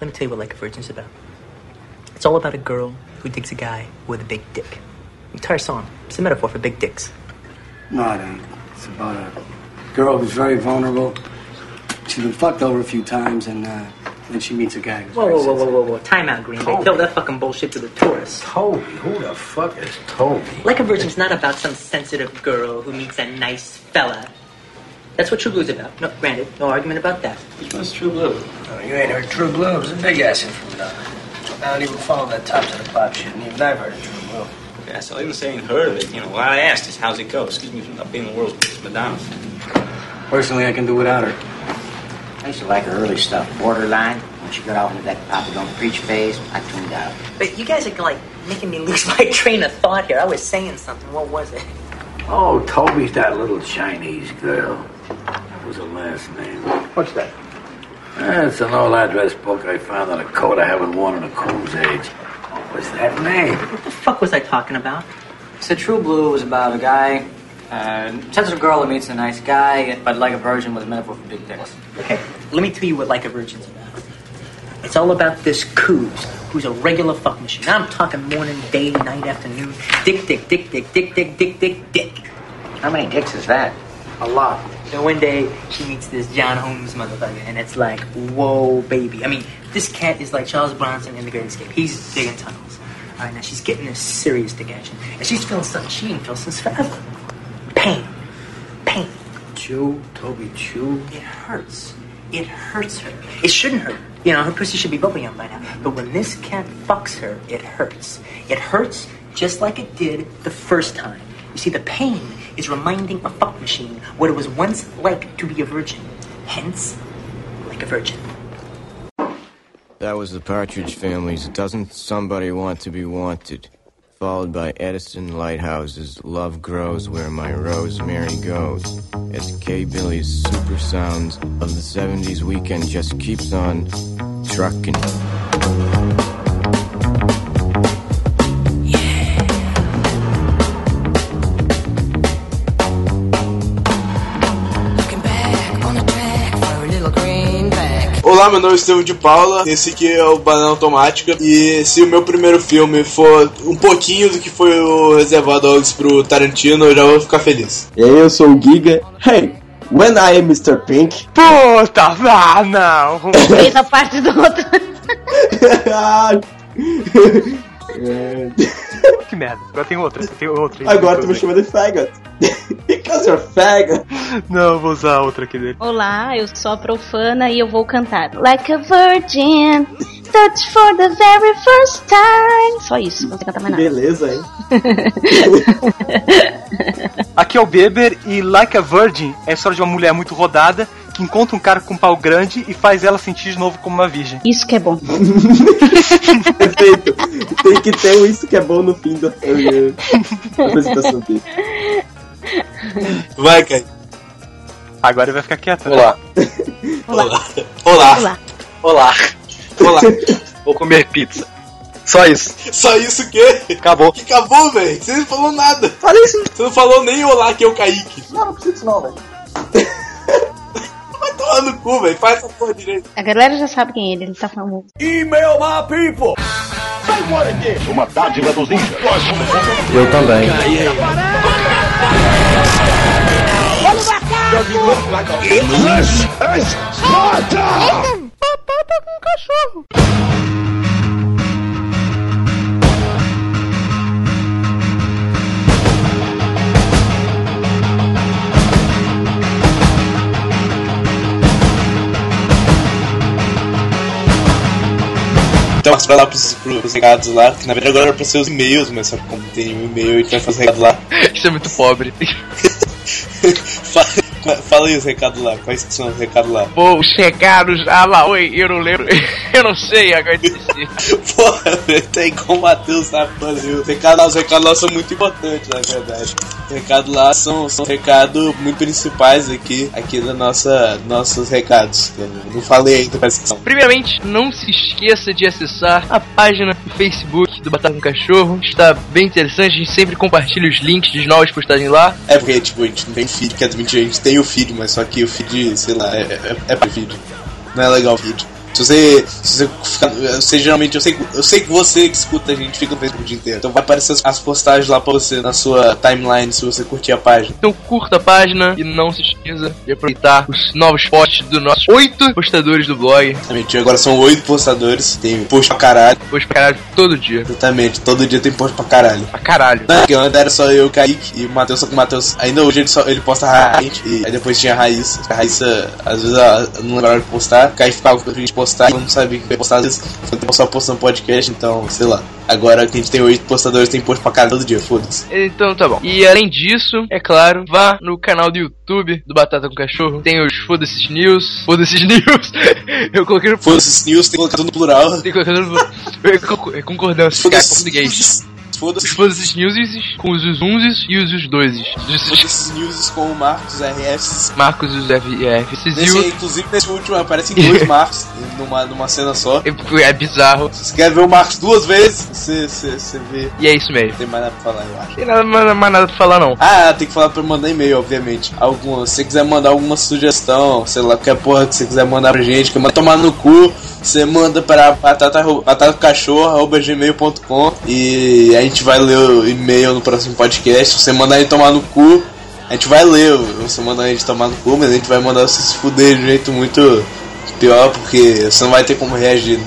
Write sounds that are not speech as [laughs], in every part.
Let me tell you what Like a Virgin's about. It's all about a girl who digs a guy with a big dick. Entire song. It's a metaphor for big dicks. No, it ain't. It's about a girl who's very vulnerable. She's been fucked over a few times, and uh, then she meets a guy. who's Whoa, whoa, whoa, whoa, whoa, whoa. Time out, Green Bay. Tell that fucking bullshit to the tourists. Toby, who the fuck is Toby? Like a Virgin's not about some sensitive girl who meets a nice fella. That's what True Blue's about. No, granted, no argument about that. Which one's True Blue? You ain't heard True Blue. It was a big ass in from down I don't even follow that top to the pop shit, and even I've heard of True Blue. Yeah, so even saying heard of it, you know, what I asked is how's it go? Excuse me for not being the world's biggest Madonna. Personally, I can do without her. I used to like her early stuff, borderline. When she got out into that Papa Don't Preach phase, I tuned out. But you guys are like making me lose [laughs] my train of thought here. I was saying something. What was it? Oh, Toby's that little Chinese girl. That was her last name. What's that? It's an old address book I found on a coat I haven't worn in a cool's age. What's that name? What the fuck was I talking about? So True Blue was about a guy, uh, sensitive girl that meets a nice guy, but like a virgin was a metaphor for big dicks. Okay, let me tell you what Like a Virgin's about. It's all about this Coos, who's a regular fuck machine. Now I'm talking morning, day, night, afternoon. Dick, dick, dick, dick, dick, dick, dick, dick, dick. How many dicks is that? A lot. So one day she meets this John Holmes motherfucker, and it's like, whoa, baby. I mean, this cat is like Charles Bronson in The Great Escape. He's digging tunnels. All right, now she's getting this serious dick action, and she's feeling something she ain't felt since forever. Pain, pain. Chew, Toby Chew. It hurts. It hurts her. It shouldn't hurt. You know, her pussy should be bubbling up by now. But when this cat fucks her, it hurts. It hurts just like it did the first time. You see, the pain is reminding a fuck machine what it was once like to be a virgin. Hence, like a virgin. That was the Partridge Family's Doesn't Somebody Want to Be Wanted, followed by Edison Lighthouse's Love Grows Where My Rosemary Goes. As K. Billy's super sounds of the 70s weekend just keeps on trucking. Olá, meu nome é Estevão de Paula, esse aqui é o Banana Automática e se o meu primeiro filme for um pouquinho do que foi o reservado antes pro Tarantino, eu já vou ficar feliz. E aí, eu sou o Giga. Hey, when I am Mr. Pink. Puta, ah, não. [laughs] Fez a parte do outro. [laughs] [laughs] É, [laughs] Que merda. Agora tem outra. Tem outra. Agora tu me chama de faggot. [laughs] Because you're faggot. Não, eu vou usar a outra aqui dele. Olá, eu sou a profana e eu vou cantar Like a Virgin, touch for the very first time. Só isso, não sei cantar mais nada. Beleza, hein? [laughs] Aqui é o Beber e Like a Virgin é a história de uma mulher muito rodada que encontra um cara com um pau grande e faz ela sentir de novo como uma virgem. Isso que é bom. [laughs] Perfeito. Tem que ter um isso que é bom no fim da apresentação dele. Vai, Kai. Agora ele vai ficar quieto. né? Olá. Olá. Olá. Olá. Olá. Vou comer pizza. Só isso. Só isso o quê? Acabou. Que acabou, velho. Você não falou nada. Falei isso. Você não falou nem olá que é o Kaique. Não, não precisa disso não, velho. Tomar no cu, velho. Faz essa porra direito. A galera já sabe quem é ele, ele tá famoso. Email my people. Say what again? Uma dádiva dos ninjas. Eu também. Batata com cachorro. Então vai lá pros, pros recados lá, que na verdade agora era pra ser os e-mails, mas só que como tem um e-mail, a gente vai fazer recado lá. [laughs] Isso é muito pobre. [laughs] fala, fala aí os recados lá, quais são os recados lá? Vou chegar os. Ah lá, oi, eu não lembro. [laughs] Eu não sei, agora [laughs] Porra, tá igual o Matheus fazer. Os recados lá, os recados lá são muito importantes, na verdade. Os recados lá são, são recados muito principais aqui, aqui da nossa, nossos recados. Eu não falei ainda, mas são. Primeiramente, não se esqueça de acessar a página do Facebook do Batata com Cachorro. Está bem interessante, a gente sempre compartilha os links de novas postagens lá. É porque, tipo, a gente não tem feed, quer admitir, a gente tem o feed, mas só que o feed, sei lá, é, é, é feed. Não é legal o feed. Se você. Se você, geralmente, eu sei, que- eu sei que você que escuta a gente fica no Facebook o dia inteiro. Então vai aparecer as- postagens lá pra você na sua timeline se você curtir a página. Então curta a página e não se esqueça de aproveitar os novos posts dos nossos oito postadores do blog. Exatamente, agora são oito postadores, tem post pra caralho. Post pra caralho todo dia. Exatamente, todo dia tem post pra caralho. Pra caralho. Não, porque antes era só eu, Kaique e o Matheus, só que o Matheus, ainda hoje ele, só, ele posta raramente, e aí depois tinha a Raíssa. A Raíssa, às vezes, ela não lembrava de postar, o Kaique ficava com a gente postar, eu não sabia que ia postar, às vezes, eu só postando podcast, então, sei lá. Agora que a gente tem oito postadores, tem post pra caralho todo dia, foda-se. Então tá bom. E além disso, é claro, vá no canal do YouTube do Batata com Cachorro. Tem os Foda-se News. Foda-se News. [laughs] Eu coloquei no. Foda-se News, tem tudo no plural. Tem que colocar no. Conc- É concordância, cara, português. Foda-se Os Foda-se News com os unzes e os os doises. Foda-se News com o Marcos RFs. Marcos e os FF. Nesse, inclusive, nesse último aparecem dois [laughs] Marcos numa, numa cena só. É bizarro. Se você quer ver o Marcos duas vezes, você, você, você vê. E é isso mesmo. Não tem mais nada pra falar, eu acho. Tem nada, mais, mais nada pra falar, não. Ah, tem que falar pra mandar e-mail, obviamente. Alguma, se você quiser mandar alguma sugestão, sei lá, qualquer porra que você quiser mandar pra gente, que manda tomar no cu, você manda para batata, batatacachorro.gmail.com e a gente vai ler o e-mail no próximo podcast. Você mandar ele tomar no cu, a gente vai ler. Você mandar ele tomar no cu, mas a gente vai mandar você se fuder de um jeito muito pior, porque você não vai ter como reagir.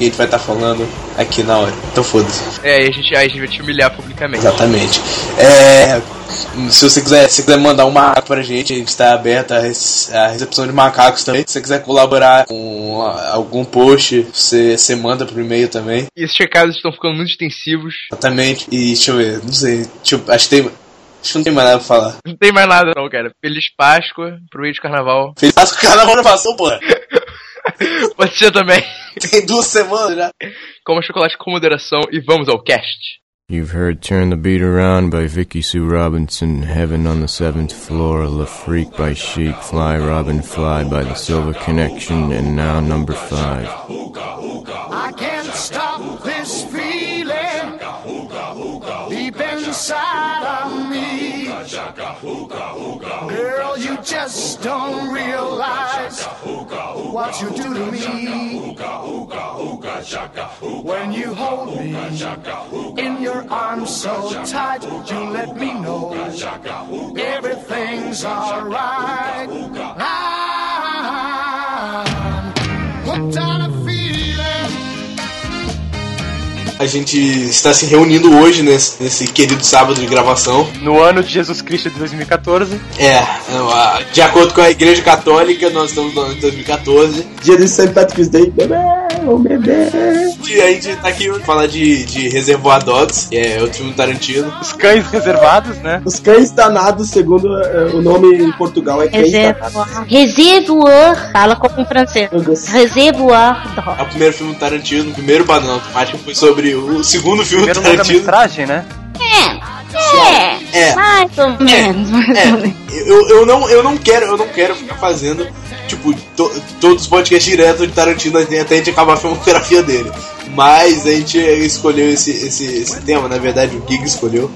Que a gente vai estar falando aqui na hora. Então foda-se. É, aí a gente, aí a gente vai te humilhar publicamente. Exatamente. É, se você quiser, se quiser mandar um macaco pra gente, a gente está aberto à, rece- à recepção de macacos também. Se você quiser colaborar com a- algum post, você, você manda por e-mail também. E esses recados estão ficando muito extensivos. Exatamente. E deixa eu ver, não sei, eu- acho que tem. Acho que não tem mais nada pra falar. Não tem mais nada, não, cara. Feliz Páscoa, aproveite o carnaval. Feliz Páscoa, o [laughs] carnaval já passou, pô. [laughs] Pode ser também. Tem duas semanas já. Coma chocolate com moderação e vamos ao cast. You've heard Turn the Beat Around by Vicky Sue Robinson, Heaven on the Seventh Floor, La Freak by Chic, Fly Robin Fly by The Silver Connection, and now number five. I can't stop this feeling deep inside of me. Girl, you just don't realize what you do to me. When you hold me in your arms so tight, you let me know everything's alright. A gente está se reunindo hoje nesse, nesse querido sábado de gravação. No ano de Jesus Cristo de 2014. É, de acordo com a Igreja Católica, nós estamos no ano de 2014. Dia de St. Patrick's Day, bebê, ô bebê. E a gente tá aqui pra falar de, de Reservoir Dogs, que é outro filme Tarantino. Os cães reservados, né? Os cães danados, segundo eh, o nome em Portugal, é cães. Reservoir. Reservoir. Fala como em francês. Reservoir. É o primeiro filme do Tarantino, o primeiro Banana Automática foi sobre o segundo filme Primeiro do Tarantino. longa-metragem, né? É. É. Mais ou menos. mais ou menos. Eu, eu, não, eu não quero, eu não quero ficar fazendo, tipo, to- todos os podcasts direto de Tarantino até a gente acabar a filmografia dele. Mas a gente escolheu esse, esse, esse tema, na verdade o Gig escolheu.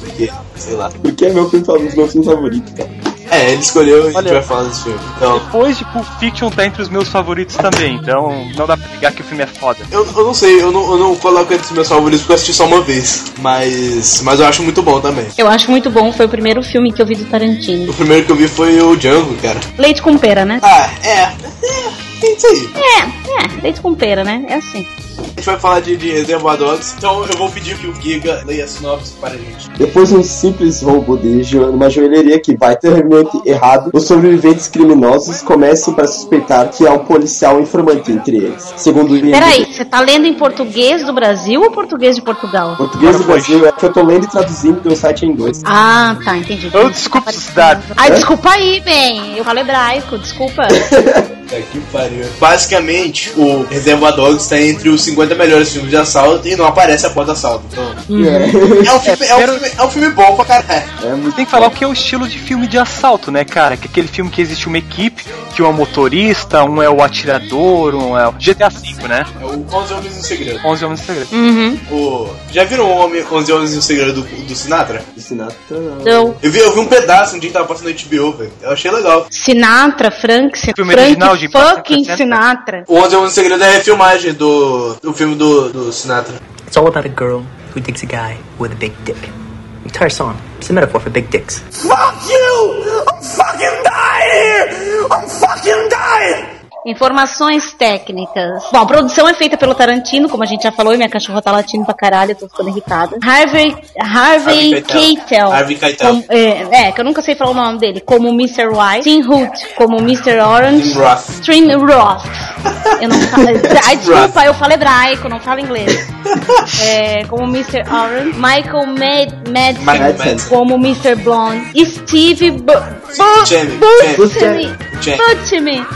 Porque, sei lá. Porque é meu filme, fa- um dos meus filmes favoritos, cara. É, ele escolheu e a gente Olha, vai falar desse filme. Então, Depois de Pulp Fiction tá entre os meus favoritos também, então não dá pra ligar que o filme é foda. eu, eu não sei, eu não, eu não coloco entre os meus favoritos porque eu assisti só uma vez. Mas, mas eu acho muito bom também. Eu acho muito bom, foi o primeiro filme que eu vi do Tarantino. O primeiro que eu vi foi o Django, cara. Leite com pera, né? Ah, é. É, é isso aí. É, é, leite com pera, né? É assim. A gente vai falar de, de Reservoir Dogs, então eu vou pedir que o Giga leia a sinopse para a gente. Depois de um simples roubo de jo uma joalheria que vai terrivelmente errado, os sobreviventes criminosos começam para suspeitar que há um policial informante entre eles. Segundo o Peraí, você tá lendo em português do Brasil ou português de Portugal? português do Brasil é que eu tô lendo e traduzindo do site em inglês. Ah, tá, entendi. Eu desculpa cidade. Ai, desculpa aí, bem. Eu falo hebraico, desculpa. [laughs] Que pariu. Basicamente, o Reservoir Dogs está entre os 50 melhores filmes de assalto e não aparece a porta assalto. Então, é, um filme, é, um filme, é um filme bom pra caralho. Tem que falar o que é o estilo de filme de assalto, né, cara? Que é aquele filme que existe uma equipe, que um é o motorista, um é o atirador, um é o GTA V, né? É o 11 Homens no Segredo. 11 Homens no Segredo. Uhum. O, já viram o Homem, 11 Homens no Segredo do, do Sinatra? Sinatra não. Não. Eu vi, eu vi um pedaço um dia que tava passando no HBO, velho. Eu achei legal. Sinatra, Frank, Sin- Filme Frank original de fucking 1960. Sinatra. O 11 é um segredo é a refilmagem do, do filme do, do Sinatra. It's all about a girl who digs a guy with a big dick. The entire song is a metaphor for big dicks. Fuck you! I'm fucking dying here! I'm fucking dying! Informações técnicas. Bom, a produção é feita pelo Tarantino, como a gente já falou, e minha cachorra tá latindo pra caralho, eu tô ficando irritada. Harvey, Harvey, Harvey Keitel. Harvey Keitel. como- é, é, que eu nunca sei falar o nome dele. Como Mr. White. Tim Hoot como Mr. Orange. Tim Roth. Stream Roth. Eu não falo. [laughs] Ai, desculpa, eu falo hebraico, não falo inglês. [laughs] É, como Mr. Orange. Michael Mad Madsen Madsen. como Mr. Blonde. Steve Buscemi. Bu- Buscemi. Buscemi.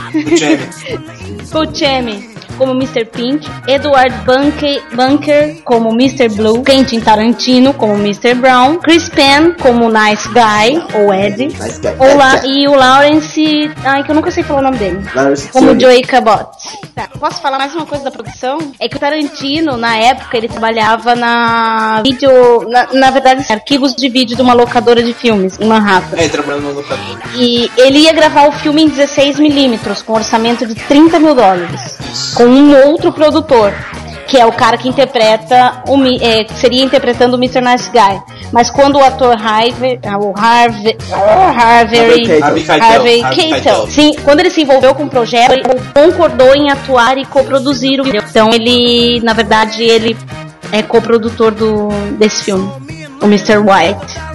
Buscemi. Como Mr. Pink, Edward Bunker, Bunker como Mr. Blue, Quentin Tarantino como Mr. Brown, Chris Penn como Nice Guy, ou Ed, Nice guy. o La- e o Lawrence, ai que eu nunca sei falar o nome dele, Lawrence como. Joey Cabot. Tá, posso falar mais uma coisa da produção? É que o Tarantino, na época, ele trabalhava na vídeo, na, na verdade, arquivos de vídeo de uma locadora de filmes em Manhattan. É, trabalhando no locador. E ele ia gravar o filme em 16mm, com um orçamento de 30 mil dólares. Com um outro produtor, que é o cara que interpreta, o, é, que seria interpretando o Mr. Nice Guy. Mas quando o ator Harvey, ah, o Harvey, ah, Harvey, Harvey Keitel. Sim, quando ele se envolveu com o projeto, ele concordou em atuar e coproduzir o filme. Então ele, na verdade, ele é coprodutor do, desse filme, o Mr. White.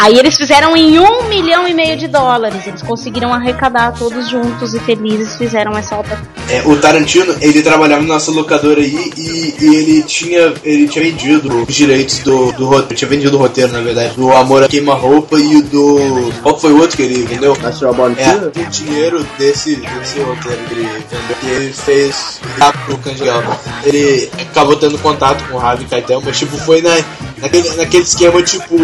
Aí eles fizeram em um milhão e meio de dólares. Eles conseguiram arrecadar todos juntos e felizes fizeram essa obra. É, o Tarantino, ele trabalhava na nossa locadora aí e, e ele tinha ele tinha vendido os direitos do, do roteiro. Tinha vendido o roteiro, na verdade. Do Amor a Queima-Roupa e o do. Qual foi o outro que ele vendeu? Natural Born É, o dinheiro desse, desse roteiro que ele vendeu, que ele fez pro Candial. Ele acabou tendo contato com o Harvey Keitel, mas tipo, foi na, naquele, naquele esquema, tipo,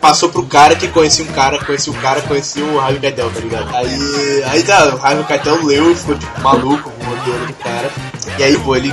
passou pro cara que conhecia um cara, conhecia o cara, conhecia o Harvey Keitel, tá ligado? Aí, aí tá, o Harvey Keitel leu e ficou tipo maluco o roteiro do cara. E aí, pô, ele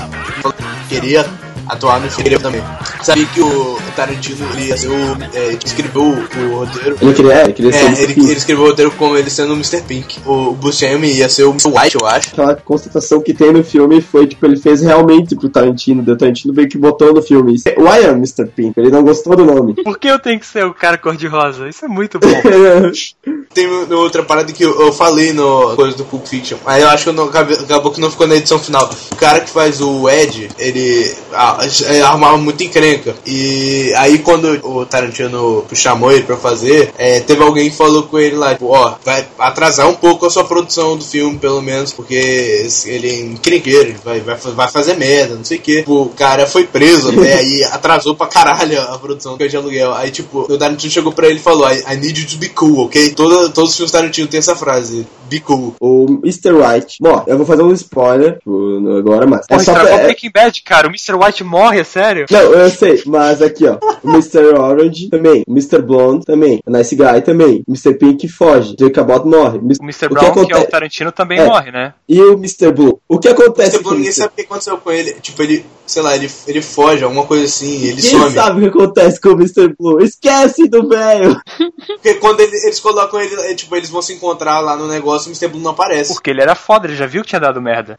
queria atuar no filme também. Sabia que o Tarantino ele ia ser o. É, ele escreveu o, o roteiro. Ele queria, é, ele queria É, ele, ele escreveu o roteiro como ele sendo o Mr. Pink. O Buscemi ia ser o Mr. White, eu acho. Aquela constatação que tem no filme foi, tipo, ele fez realmente pro Tarantino. O Tarantino meio que botou no filme. Why am Mr. Pink? Ele não gostou do nome. Por que eu tenho que ser o cara cor-de-rosa? Isso é muito bom. [laughs] Tem outra parada que eu, eu falei no coisa do Pulp Fiction. Aí eu acho que eu não, acabou que não ficou na edição final. O cara que faz o Ed, ele ah, é, arrumava muito encrenca. E aí quando o Tarantino chamou ele pra fazer, é, teve alguém que falou com ele lá, tipo, ó, vai atrasar um pouco a sua produção do filme, pelo menos, porque ele é encrenqueiro, ele vai, vai, vai fazer merda, não sei o que. O cara foi preso até aí, [laughs] atrasou pra caralho a produção de aluguel. Aí, tipo, o Tarantino chegou pra ele e falou, I, I need you to be cool, ok? Toda, todos os filmes Tarantino tem essa frase, be cool. O Mr. White. Bom, eu vou fazer um spoiler tipo, agora, mas. Pô, É só estragou pra, é- Breaking Bad, cara. O Mr. White morre, é sério? Não, eu sei, mas aqui, ó. O Mr. Orange também. O Mr. Blonde também. O Nice Guy também. O Mr. Pink foge. O Cabot morre. O Mr. que Brown, que, é o Tarantino, também É. morre, né? E o Mr. Blue? O que acontece Esse com ninguém o sabe o que aconteceu com ele. Tipo, ele, sei lá, ele, ele foge, alguma coisa assim, ele Quem some. sabe o que acontece com o Mr. Blue? Esquece do velho! Porque quando ele- eles colocam ele, é, tipo, eles vão se encontrar lá no negócio, o Mr. Blue não aparece. Porque ele era foda, ele já viu que tinha dado merda.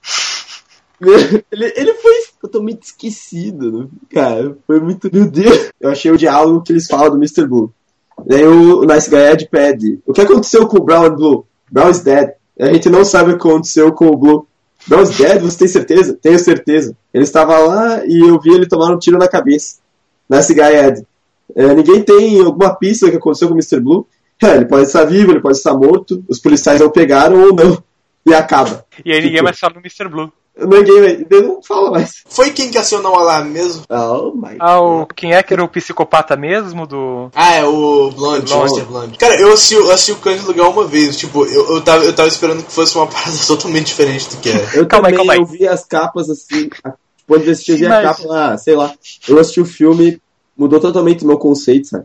[laughs] ele, ele foi totalmente esquecido, né? cara. Foi muito. Meu Deus! Eu achei o diálogo que eles falam do Mr. Blue. Daí o, Nice Guy Ed pede: O que aconteceu com o Brown and Blue? Brown is dead. A gente não sabe o que aconteceu com o Blue. Brown is dead? Você tem certeza? Tenho certeza. Ele estava lá e eu vi ele tomar um tiro na cabeça. Nice Guy Ed. É, ninguém tem alguma pista do que aconteceu com o Mr. Blue? É, ele pode estar vivo, ele pode estar morto. Os policiais não pegaram ou não. E acaba. E aí ninguém Tipo, mais fala do Mr. Blue. Ninguém vai- ele não fala mais. Foi quem que acionou o alarme mesmo? Oh my Ah, o, quem é que era o psicopata mesmo do. Ah, é o Blonde. Mr. Blonde. Cara, eu assisti, eu assisti o Cães do Lugar uma vez. Tipo, eu, eu, tava, eu tava esperando que fosse uma [laughs] parada totalmente diferente do que era. Eu Calma aí, também, calma aí. eu vi as capas assim. a- Quando eu assisti, eu vi a Mas- capa, sei lá. Eu assisti o filme, mudou totalmente o meu conceito, sabe?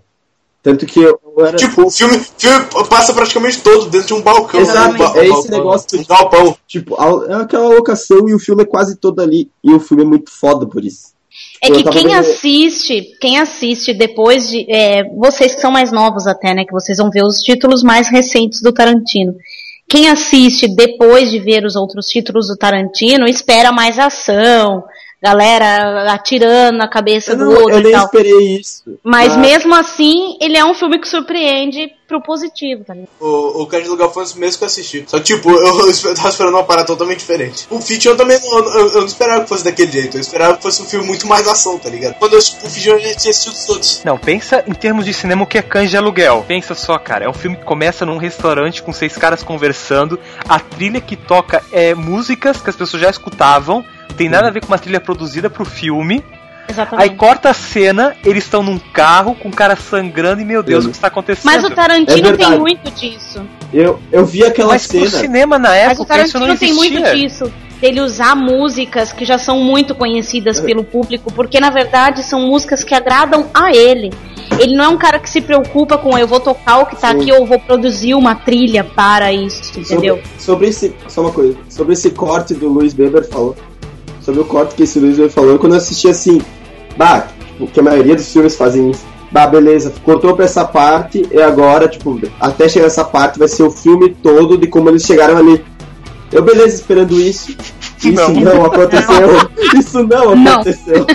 Tanto que eu, eu era. Tipo, o filme, filme passa praticamente todo dentro de um balcão. Exato, um ba- é esse balcão, negócio Um galpão. Tipo, é aquela locação e o filme é quase todo ali. E o filme é muito foda por isso. É Eu que quem vendo- assiste, quem assiste depois de. é, vocês que são mais novos até, né? Que vocês vão ver os títulos mais recentes do Tarantino. quem assiste depois de ver os outros títulos do Tarantino espera mais ação, galera atirando na cabeça Eu, do não, outro eu e nem tal. esperei isso. Mas mesmo assim, ele é um filme que surpreende pro positivo, tá ligado? O, o Cães de Lugar foi um dos primeiros que eu assisti. Só que, tipo, eu, [laughs] eu tava esperando uma parada totalmente diferente. O Fiction eu também não, eu, eu não esperava que fosse daquele jeito. Eu esperava que fosse um filme muito mais ação, tá ligado? Quando eu assisti o Fiction eu já tinha assistido todos. Não, pensa em termos de cinema o que é cães de aluguel. Pensa só, cara, é um filme que começa num restaurante com seis caras conversando. A trilha que toca é músicas que as pessoas já escutavam. Tem nada a ver com uma trilha produzida pro filme. Exatamente. Aí corta a cena, eles estão num carro com o cara sangrando e meu Deus, o que está acontecendo? Mas o Tarantino É tem muito disso. Eu, eu vi aquela Mas pro cena. cinema na Mas o época isso não Tarantino tem muito disso. Dele usar músicas que já são muito conhecidas pelo público, porque na verdade são músicas que agradam a ele. Ele não é um cara que se preocupa com eu vou tocar o que tá Sim. aqui ou eu vou produzir uma trilha para isso, entendeu? Sobre, sobre esse. Só uma coisa. Sobre esse corte do Luiz Weber falou. Sobre o corte que esse Luiz falou. Quando eu assisti assim. Bah, tipo, que a maioria dos filmes fazem isso. Bah, beleza, cortou pra essa parte e agora, tipo, até chegar nessa parte vai ser o filme todo de como eles chegaram ali. Eu, beleza, esperando isso. [laughs] Isso Não. não, aconteceu. Isso não Não. aconteceu.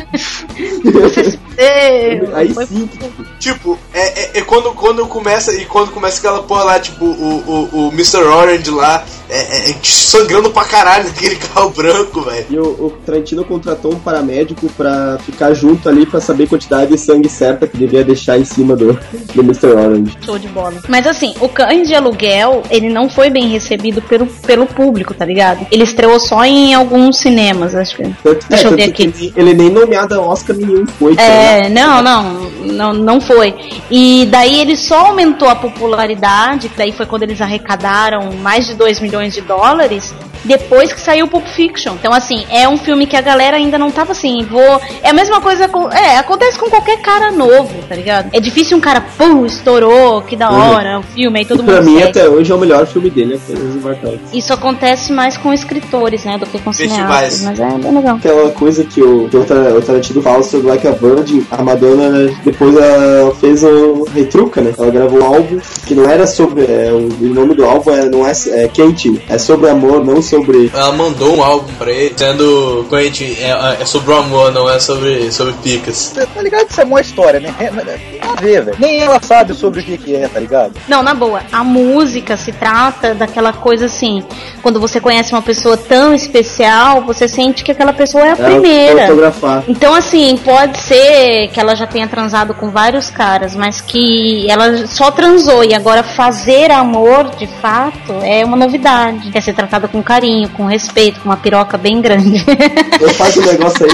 É, Aí foi- sim, tipo, Tipo, é, é, é quando, quando começa e quando começa aquela porra lá, tipo, o, o, o Mr. Orange lá, é, é, é sangrando pra caralho [laughs] naquele carro branco, velho. E o, o Tarantino contratou um paramédico pra ficar junto ali pra saber a quantidade de sangue certa que devia deixar em cima do, do Mr. Orange. Show de bola. Mas assim, o Cães de Aluguel, ele não foi bem recebido pelo, pelo público, tá ligado? Ele estreou só em alguns cinemas, acho que. Tanto, Deixa eu tanto ver aqui. Ele, ele nem nomeado a Oscar nenhum foi. ligado? É, não, não, não, não foi. E daí ele só aumentou a popularidade, daí foi quando eles arrecadaram mais de 2 milhões de dólares, depois que saiu Pulp Fiction. Então, assim, é um filme que a galera ainda não tava assim, vou. É a mesma coisa com. É, acontece com qualquer cara novo, tá ligado? É difícil um cara, pum, estourou, que da Uhum. hora, o filme, aí todo E pra mundo mim, segue. até hoje, é o melhor filme dele, apenas o Bartol. Isso acontece mais com escritores, né, do que com cineastas, mas é bem legal. Aquela coisa que o, que o Tar- o Tarantino fala sobre Like a Virgin, a Madonna depois ela fez o retruca, né? Ela gravou um álbum que não era sobre. É, o, o nome do álbum é, não é, é Quente, é sobre amor, não sobre. Ela mandou um álbum pra ele, sendo corrente, é, é sobre o amor, não é sobre, sobre picas. Tá ligado? Isso é uma história, né? É, Tem a ver, velho. Nem ela sabe sobre o que, que é, tá ligado? Não, na boa, a música se trata daquela coisa assim, quando você conhece uma pessoa tão especial, você sente que aquela pessoa é a É, primeira. Fotografar. Então, assim, pode ser que ela já tenha transado com vários caras, mas que ela só transou e agora fazer amor de fato é uma novidade. Quer ser tratada com carinho, com respeito, com uma piroca bem grande. [laughs] Eu faço um negócio aí.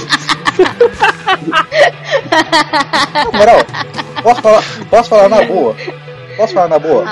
[laughs] Na moral, posso falar, posso falar na boa? Posso falar na boa?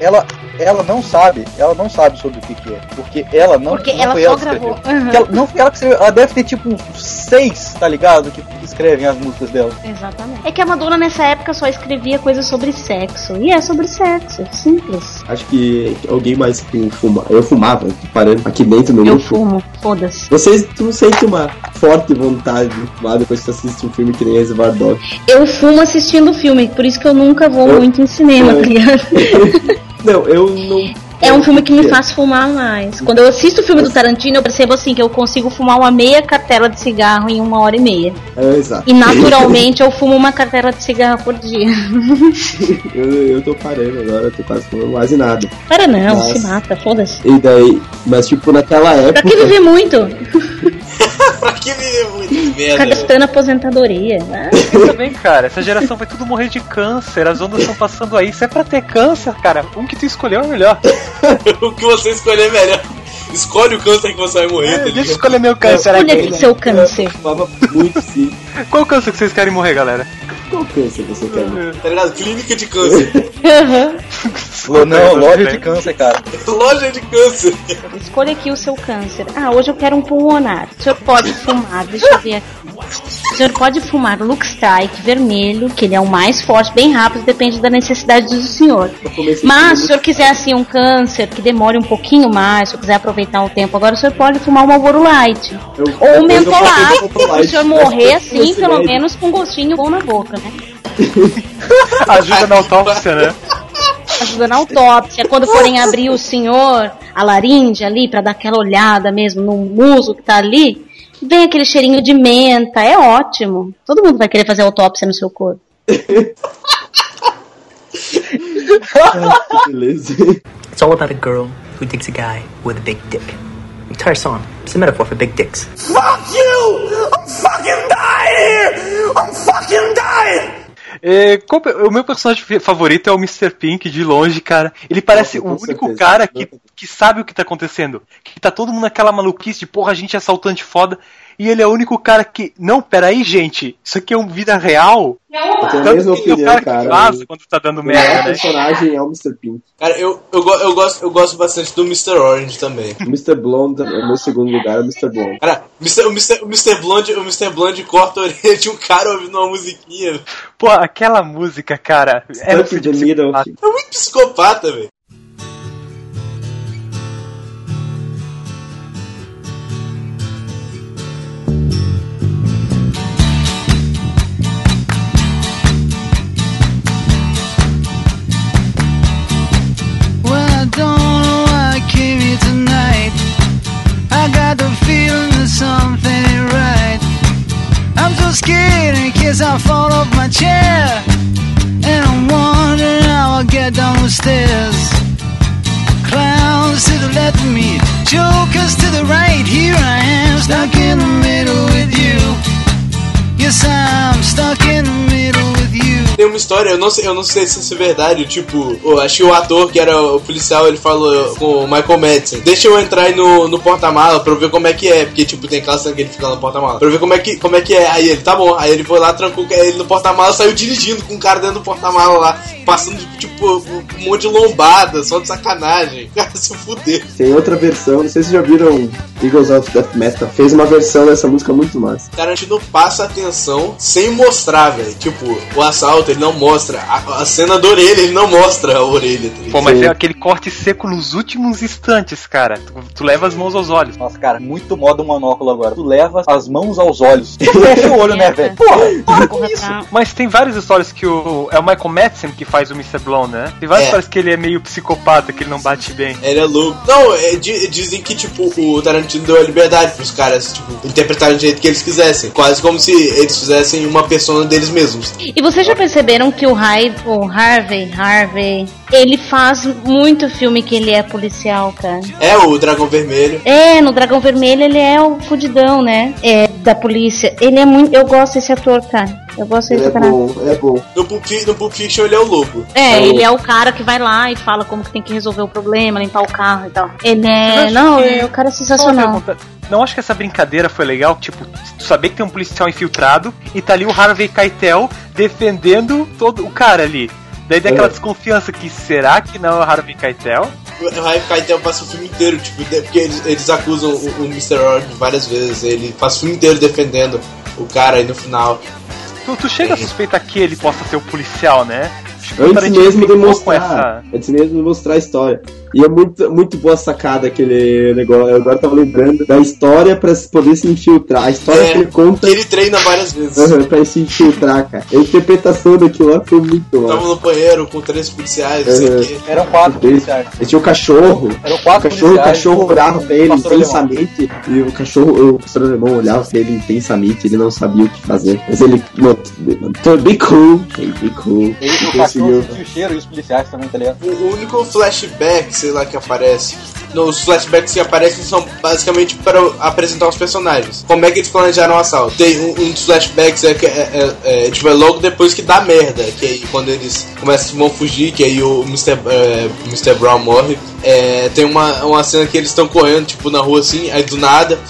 Ela, ela não sabe, ela não sabe sobre o que, que é. Porque ela não, Porque não ela foi só ela que gravou. escreveu. Uhum. Ela- não foi ela que escreveu, ela deve ter tipo uns seis, tá ligado? Que, que escrevem as músicas dela. Exatamente. É que a Madonna nessa época só escrevia coisas sobre sexo. E é sobre sexo, simples. Acho que alguém mais que fuma. Eu fumava, parando aqui dentro no Eu fumo, foda-se. Vocês tu sente uma forte vontade de fumar depois que assiste um filme que nem Reservoir Dog. Eu fumo assistindo filme, por isso que eu nunca vou Eu- muito em cinema, tá ligado? [laughs] Não, eu não. É um filme que me faz fumar mais. Quando eu assisto o filme do Tarantino, eu percebo assim que eu consigo fumar uma meia cartela de cigarro em uma hora e meia. É, exato. E naturalmente [laughs] eu fumo uma cartela de cigarro por dia. eu, eu tô parando agora, eu tô quase fumando quase nada. Para não, Mas- se mata, foda-se. E daí, mas tipo, naquela Pra época. que viver muito? [laughs] que Ficar [laughs] merda? gastando aposentadoria. né? [laughs] Pensa bem, cara, essa geração vai tudo morrer de câncer, as ondas estão passando aí. Se é pra ter câncer, cara, um que tu escolheu é o melhor. [laughs] o que você escolher é melhor. Escolhe o câncer que você vai morrer, tá Deixa eu escolher meu câncer Escolha aqui. aqui seu câncer. Fumava muito sim. Qual câncer que vocês querem morrer, galera? Qual câncer você quer? Tá ligado? Clínica de câncer. Lo- Não, loja de câncer, cara. Loja de câncer. Escolha aqui o seu câncer. Ah, hoje eu quero um pulmonar. O senhor pode fumar, deixa eu ver aqui. O senhor pode fumar Lux Strike vermelho, que ele é o mais forte, bem rápido, depende da necessidade do senhor. Mas se o senhor quiser assim um câncer que demore um pouquinho mais, se eu quiser aproveitar o tempo agora, o senhor pode fumar um Marlboro Light. Ou um eu mentolado, faço o senhor morrer assim, pelo menos com um gostinho bom na boca, né? Ajuda na autópsia, né? ajuda na autópsia. Quando forem abrir o senhor, a laringe ali para dar aquela olhada mesmo no musgo que tá ali, vem aquele cheirinho de menta, é ótimo. Todo mundo vai querer fazer autópsia no seu corpo. [laughs] Beleza. It's all about a girl who digs a guy with a big dick. Entire song is a metaphor for big dicks. Fuck you! I'm fucking dying here! I'm fucking dying! É, o meu personagem favorito é o Mr. Pink, de longe, cara. Ele parece Nossa, o único certeza. cara que, que sabe o que tá acontecendo. Que tá todo mundo naquela maluquice de porra, a gente é assaltante foda. E ele é o único cara que. Não, peraí, gente. Isso aqui é uma vida real. Eu tenho a Tanto mesma é o opinião, cara que cara. vaza quando tá dando O melhor merda, né? personagem é o Mr. Pink. Cara, eu, eu, eu, gosto, eu gosto bastante do Mr. Orange também. O Mr. Blonde, o meu segundo lugar é o Mr. Blonde. Cara, Mr. o, Mr. o Mr. Blonde, o Mr. Blonde corta a orelha de um cara ouvindo uma musiquinha. Pô, aquela música, cara. É in the middle. É muito psicopata, velho. Não sei, eu não sei se isso é verdade. Tipo, eu acho que o ator que era o policial, ele falou com o Michael Madsen: Deixa eu entrar aí no, no porta-mala pra eu ver como é que é. Porque, tipo, tem aquela cena que ele fica no porta-mala. Pra eu ver como é, que, como é que é. Aí ele, tá bom. Aí ele foi lá, trancou ele no porta-mala, saiu dirigindo com o cara dentro do porta-mala lá, passando, tipo, um monte de lombada, só de sacanagem. [laughs] Cara, se fuder. Tem outra versão, não sei se já viram Eagles of Death Metal. Fez uma versão dessa música muito massa. Tarantino passa atenção sem mostrar, velho. Tipo, o assalto, ele não mostra. A, a cena da orelha, ele não mostra a orelha. tá? Pô, mas é aquele corte seco nos últimos instantes, cara. Tu, tu leva as mãos aos olhos. Nossa, cara, muito modo monóculo agora. Tu leva as mãos aos olhos. Tu fecha o olho, né, [laughs] velho? Porra, para com isso. Mas tem várias histórias que o. É o Michael Madsen que faz o Mr. Blonde, né? Tem várias É. histórias que ele é meio psicopata, que ele não bate bem. Ele é louco. Não, é, di- dizem que, tipo, o Tarantino deu a liberdade pros caras, tipo, interpretarem do jeito que eles quisessem. Quase como se eles fizessem uma persona deles mesmos. E vocês já perceberam que o, Hyde, o Harvey, Harvey, ele faz muito filme que ele é policial, cara. É o Dragão Vermelho. É, no Dragão Vermelho ele é o fudidão, né? É, da polícia. Ele é muito. Eu gosto desse ator, cara. Eu gosto Ele desse é cara. bom, ele é bom. No Pulp, no Pulp Fiction ele é o lobo. É, ele é o cara que vai lá e fala como que tem que resolver o problema, limpar o carro e tal. Ele é. Não, que- é o cara é sensacional. Não acho que essa brincadeira foi legal, tipo, tu saber que tem um policial infiltrado e tá ali o Harvey Keitel defendendo todo o cara ali. Daí dá aquela É. desconfiança que será que não é o Harvey Keitel? O Raio Keitel passa o filme inteiro, tipo, porque eles, eles acusam o, o Mr. Orange várias vezes. Ele passa o filme inteiro defendendo o cara e no final. Tu, tu chega a suspeitar que ele possa ser o policial, né? Acho que o Antes mesmo de mostrar. Antes mesmo de mostrar a história. E é muito, muito boa sacada aquele negócio. Eu agora tava lembrando da história pra se poder se infiltrar. A história É, que ele conta que ele treina várias vezes. Aham, pra se infiltrar, cara. A interpretação daquilo lá foi muito Tava mal. no banheiro com três policiais, não sei o quê. Eram quatro policiais. Ele tinha o cachorro. Eram quatro o cachorro, o policiais, cachorro o- olhava pra ele intensamente. E o cachorro, o pastor alemão olhava pra ele intensamente. Ele não sabia o que fazer. Mas ele. Tô bem cool. Be cool. Ele, o conseguiu. cachorro sentiu o cheiro e os policiais também, tá ligado? O único flashback, sei lá, que aparece. Os flashbacks que aparecem são basicamente para apresentar os personagens. Como é que eles planejaram o assalto? Tem um, um dos flashbacks é, é, é, é, tipo, é logo depois que dá merda. Que aí quando eles começam vão fugir, que aí o Mr. é, Mr. Brown morre. É, tem uma, uma cena que eles estão correndo, tipo, na rua assim, aí do nada.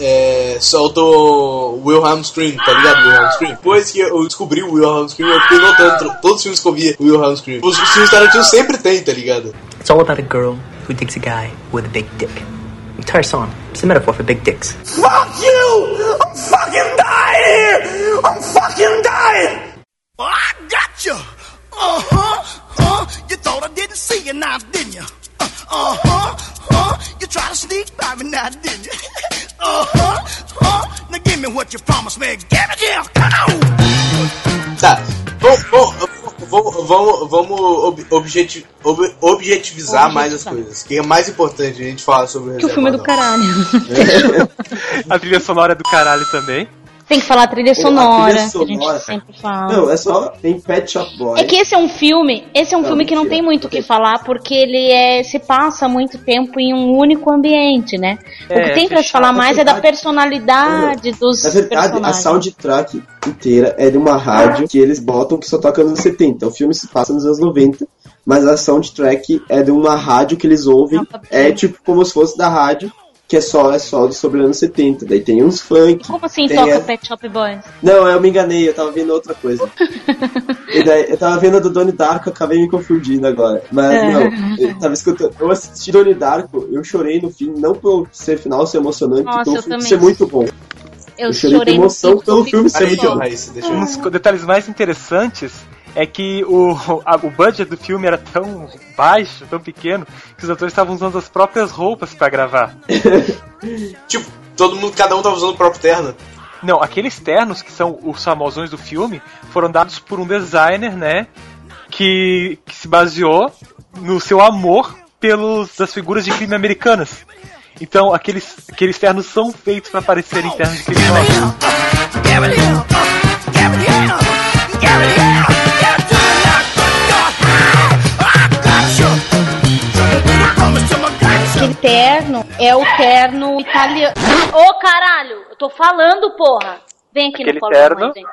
É, solta o Wilhelm Scream, tá ligado? Wilhelm Scream. Depois que eu descobri o Wilhelm Scream, eu fiquei notando todos os filmes que eu via, o Wilhelm Scream. Os, os filmes Tarantino sempre tem, tá ligado? It's all about a girl who digs a guy with a big dick. The entire song is a metaphor for big dicks. Fuck you! I'm fucking dying here! I'm fucking dying! Well, I got you! Uh huh, uh, you thought I didn't see you now, didn't you? Uh huh, uh, you tried to sneak by me now, didn't you? [laughs] Uh huh, uh, now give me what you promised me. Give it here, come on! Tá, vamos, vamos, vamos, vamos, vamos ob- objeti- ob- objetivizar mais as coisas. Que é mais importante a gente falar sobre o Que o filme é do Reservoir caralho. [laughs] A trilha sonora é do caralho também. Tem que falar a trilha Pô, a sonora, trilha que a sonora. gente sempre fala. Não, é só. Tem Pet Shop Boy. É que esse é um filme, esse é um Não, filme que não tem muito o que falar, porque ele é, se passa muito tempo em um único ambiente, né? o É, que tem pra se fechado. falar mais é da verdade- personalidade dos Na verdade, a soundtrack inteira é de uma rádio que eles botam que só toca nos anos 70. O filme se passa nos anos 90, mas a soundtrack é de uma rádio que eles ouvem. É tipo como se fosse da rádio, que é só, é só sobre anos 70. Daí tem uns funk. Como assim toca a- Pet Shop Boys? Não, eu me enganei, eu tava vendo outra coisa. [laughs] e daí, eu tava vendo a do Donnie Darko, acabei me confundindo agora. Mas É. não, eu tava escutando. Eu assisti Donnie Darko, eu chorei no fim, não por ser final ser emocionante, Nossa, pelo eu filme ser muito bom. Eu chorei de chorei no emoção fim, pelo eu filme ser muito só. bom. Um dos detalhes mais interessantes é que o, a- o budget do filme era tão baixo, tão pequeno, que os atores estavam usando as próprias roupas pra gravar. [laughs] Tipo, todo mundo, cada um tava usando o próprio terno. Não, aqueles ternos que são os famosões do filme foram dados por um designer, né? Que, que se baseou no seu amor pelos das figuras de crime americanas. Então, aqueles, aqueles ternos são feitos para parecerem ternos de criminosos. Terno é o terno italiano. Ô caralho, eu tô falando, porra. Vem aqui Aquele no colo da terno? mãe, vem.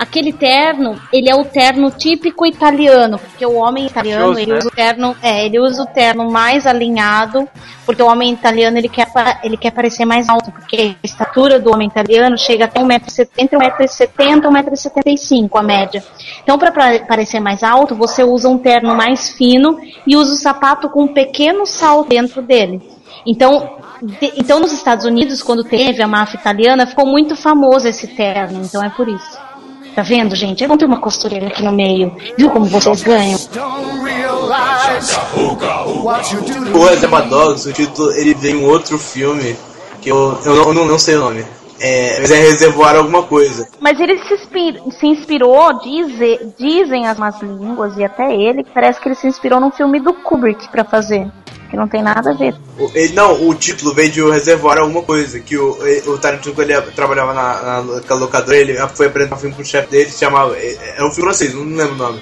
Aquele terno, ele é o terno típico italiano, porque o homem italiano, Caprichoso, ele né? usa o terno, é, ele usa o terno mais alinhado, porque o homem italiano ele quer, ele quer parecer mais alto, porque a estatura do homem italiano chega até 1,70m, 1,70m, 1,75m a média. Então, para parecer mais alto, você usa um terno mais fino e usa o sapato com um pequeno salto dentro dele. Então, de- então nos Estados Unidos, quando teve a máfia italiana, ficou muito famoso esse terno, então é por isso. Tá vendo, gente? Eu vou ter uma costureira aqui no meio. Viu como vocês ganham? O Reservoir Dogs, o título, ele vem em um outro filme que eu, eu, não, eu não, não sei o nome. É, mas é Reservoir alguma coisa. Mas ele se, inspir- se inspirou, dize- dizem as más línguas e até ele, que parece que ele se inspirou num filme do Kubrick pra fazer. Que não tem nada a ver. O- ele- não, o título veio de o Reservoir alguma coisa. Que o, o Tarantino, quando ele trabalhava na, na, locadora, ele foi apresentar um filme pro chefe dele, se chamava. é- um filme francês, não lembro o nome.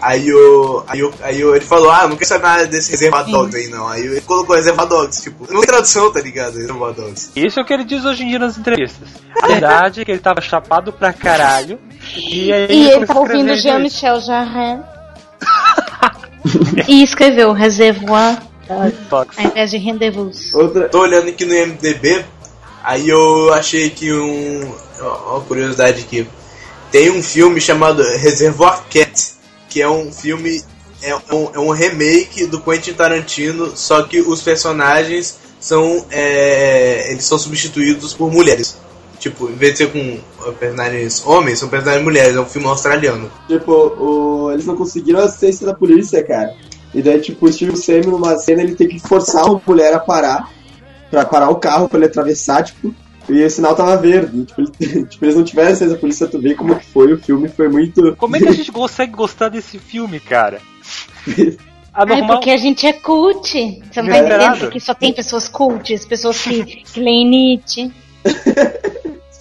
Aí o. Aí, o, aí o, ele falou, ah, não quero saber nada desse Reservoir Dogs aí não. Aí ele colocou Reservoir Dogs, tipo, não tem tradução, tá ligado? Reservoir Dogs. Isso é o que ele diz hoje em dia nas entrevistas. A verdade é que ele tava chapado pra caralho. E, aí E ele começou tava ouvindo. Jean-Michel Jarre. [laughs] e escreveu Reservoir ao invés de Rendezvous. Tô olhando aqui no IMDB, aí eu achei que um. Ó, uma curiosidade aqui. Tem um filme chamado Reservoir Cat, que é um filme. É um, é um remake do Quentin Tarantino, só que os personagens são. é, eles são substituídos por mulheres. Tipo, em vez de ser com personagens homens, são personagens mulheres. É um filme australiano. Tipo, o- eles não conseguiram a assistência da polícia, cara. E daí, tipo, o Steve Buscemi numa cena ele tem que forçar uma mulher a parar. Pra parar o carro pra ele atravessar, tipo. E o sinal tava verde. Tipo, ele- [laughs] tipo, eles não tiveram assistência da polícia, tu vê como que foi o filme, foi muito. [laughs] Como é que a gente [laughs] consegue gostar desse filme, cara? A Ai, normal... porque a gente é cult. Você não tá É. entendendo que só tem pessoas cultas, pessoas que, que leem Nietzsche.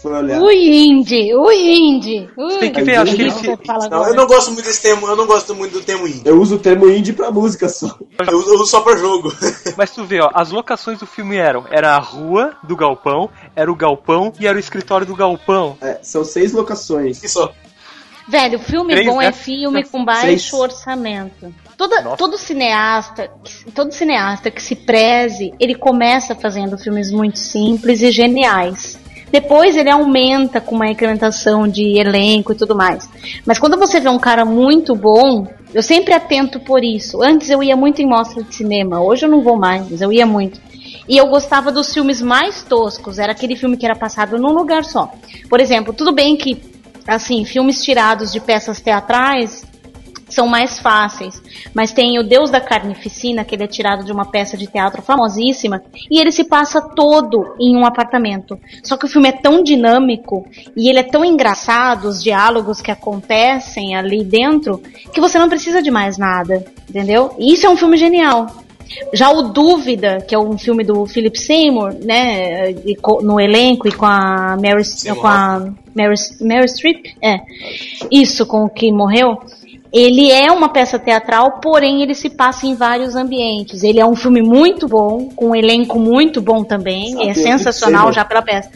Foi olhar. Ui, Indy, ui, Indy. Ui, tem que ver, acho que ele Você fala Não, eu não gosto muito desse termo, eu não gosto muito do termo indie. Eu uso o termo indie pra música só. Eu uso, eu uso só pra jogo. [laughs] Mas tu vê, ó, as locações do filme eram, era a rua do galpão, era o galpão e era o escritório do galpão. É, são seis locações. Isso. Velho, filme Três, bom né? é filme com baixo Seis. orçamento. Toda, todo cineasta, que- todo cineasta que se preze, ele começa fazendo filmes muito simples e geniais. Depois ele aumenta com uma incrementação de elenco e tudo mais. Mas quando você vê um cara muito bom, eu sempre atento por isso. Antes eu ia muito em mostra de cinema, hoje eu não vou mais, mas eu ia muito. E eu gostava dos filmes mais toscos, era aquele filme que era passado num lugar só. Por exemplo, tudo bem que assim, filmes tirados de peças teatrais são mais fáceis. Mas tem o Deus da Carnificina, que ele é tirado de uma peça de teatro famosíssima, e ele se passa todo em um apartamento. Só que o filme é tão dinâmico e ele é tão engraçado, os diálogos que acontecem ali dentro, que você não precisa de mais nada, entendeu? E isso é um filme genial. Já o Dúvida, que é um filme do Philip Seymour, né, e no elenco e com a Mary, com a Mary, Mary Streep, é, isso, com o que morreu, ele é uma peça teatral, porém ele se passa em vários ambientes. Ele é um filme muito bom, com um elenco muito bom também, é sensacional Philip já pela peça.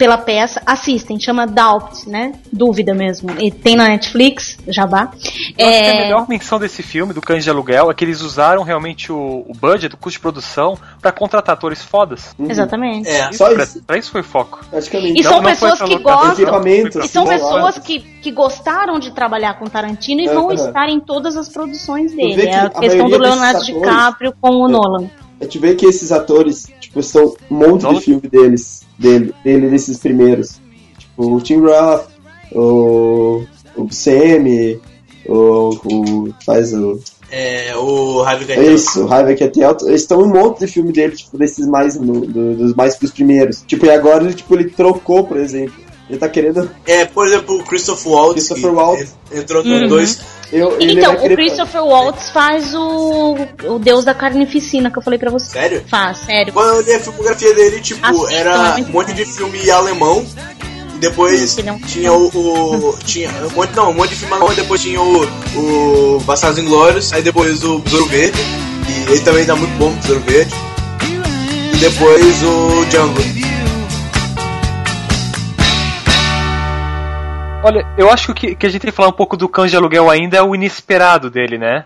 Pela peça, assistem, chama Doubt, né? Dúvida mesmo. E tem na Netflix, Jabá. Que a melhor menção desse filme, do Cães de Aluguel, é que eles usaram realmente o, o budget, o custo de produção, pra contratar atores fodas. Exatamente. É, Isso, só pra, isso. pra isso foi foco. E Não- são não pessoas que gostam. E são pessoas que, que gostaram de trabalhar com Tarantino e vão Aham. estar em todas as produções dele. que É a a questão do Leonardo atores- DiCaprio com o Nolan. A gente vê que esses atores, tipo, estão um monte de filme deles, dele, dele desses primeiros. Tipo, o Tim Roth, o, o Buscemi, o, o. faz o. É, o Harvey É Keitel. isso, o Harvey Keitel, eles estão um monte de filme dele, tipo, desses mais, do- dos mais pros primeiros. Tipo, e agora ele, tipo, ele trocou, por exemplo. Ele tá querendo. É, por exemplo, o Christopher Waltz. Christopher Waltz. en- Entrou com Uhum. dois. Eu, ele Então, o Christopher Waltz faz o, o Deus da Carnificina que eu falei pra você. Sério? Faz, sério. Quando eu olhei a filmografia dele, tipo, Assistam, é era muito um monte de filme alemão. E depois é um- tinha o. o- tinha um monte, não, um monte de filme alemão. Depois tinha o, o Bastardos Inglórios. Aí depois o Besouro Verde. E ele também dá muito bom, Besouro Verde. E depois o Django. Olha, eu acho que o que, a gente tem que falar um pouco do Cães de Aluguel ainda é o inesperado dele, né?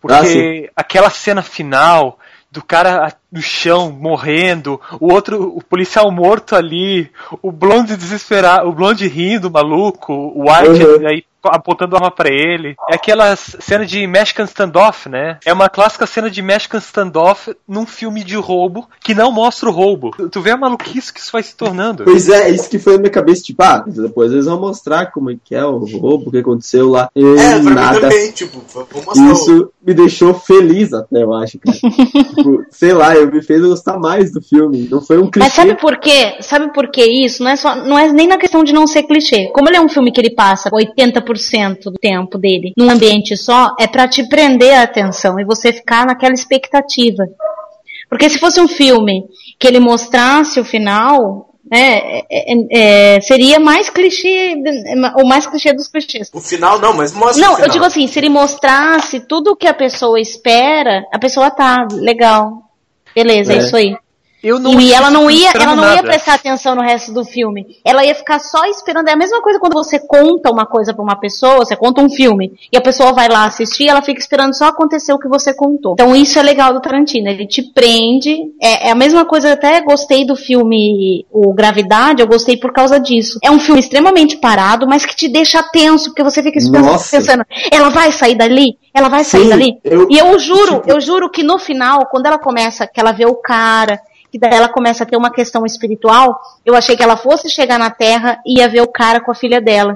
Porque Ah, aquela cena final do cara no chão morrendo, o outro, o policial morto ali, o blonde desesperado, o blonde rindo, maluco, o White Uhum. aí apontando a arma pra ele. É aquela cena de Mexican Standoff, né? É uma clássica cena de Mexican Standoff num filme de roubo que não mostra o roubo. Tu- vê a maluquice que isso vai se tornando. Pois é, isso que foi na minha cabeça, tipo, ah, depois eles vão mostrar como é que é o roubo, o que aconteceu lá. E É, pra nada. mim também, tipo. Isso me deixou feliz até, eu acho, cara. [laughs] tipo, sei lá, eu me fez gostar mais do filme. Não foi um clichê. Mas sabe por quê? Sabe por que isso? Não é, só, não é nem na questão de não ser clichê. Como ele é um filme que ele passa 80% do tempo dele num ambiente só, é pra te prender a atenção e você ficar naquela expectativa. Porque se fosse um filme que ele mostrasse o final, né, é- é- é, seria mais clichê, o mais clichê dos clichês. O final não, mas mostra o Não, final. eu digo assim, se ele mostrasse tudo o que a pessoa espera, a pessoa tá legal. Beleza, é, É. isso aí. Eu não e ela não ia, esperando ela não ia nada. prestar atenção no resto do filme. Ela ia ficar só esperando. É a mesma coisa quando você conta uma coisa pra uma pessoa, você conta um filme, e a pessoa vai lá assistir, ela fica esperando só acontecer o que você contou. Então isso é legal do Tarantino, ele te prende. É, é a mesma coisa, eu até gostei do filme O Gravidade, eu gostei por causa disso. É um filme extremamente parado, mas que te deixa tenso, porque você fica Nossa. pensando ela vai sair dali? Ela vai sair Sim, dali? eu- E eu juro, tipo- eu juro que no final, quando ela começa, que ela vê o cara, que daí ela começa a ter uma questão espiritual, eu achei que ela fosse chegar na Terra e ia ver o cara com a filha dela.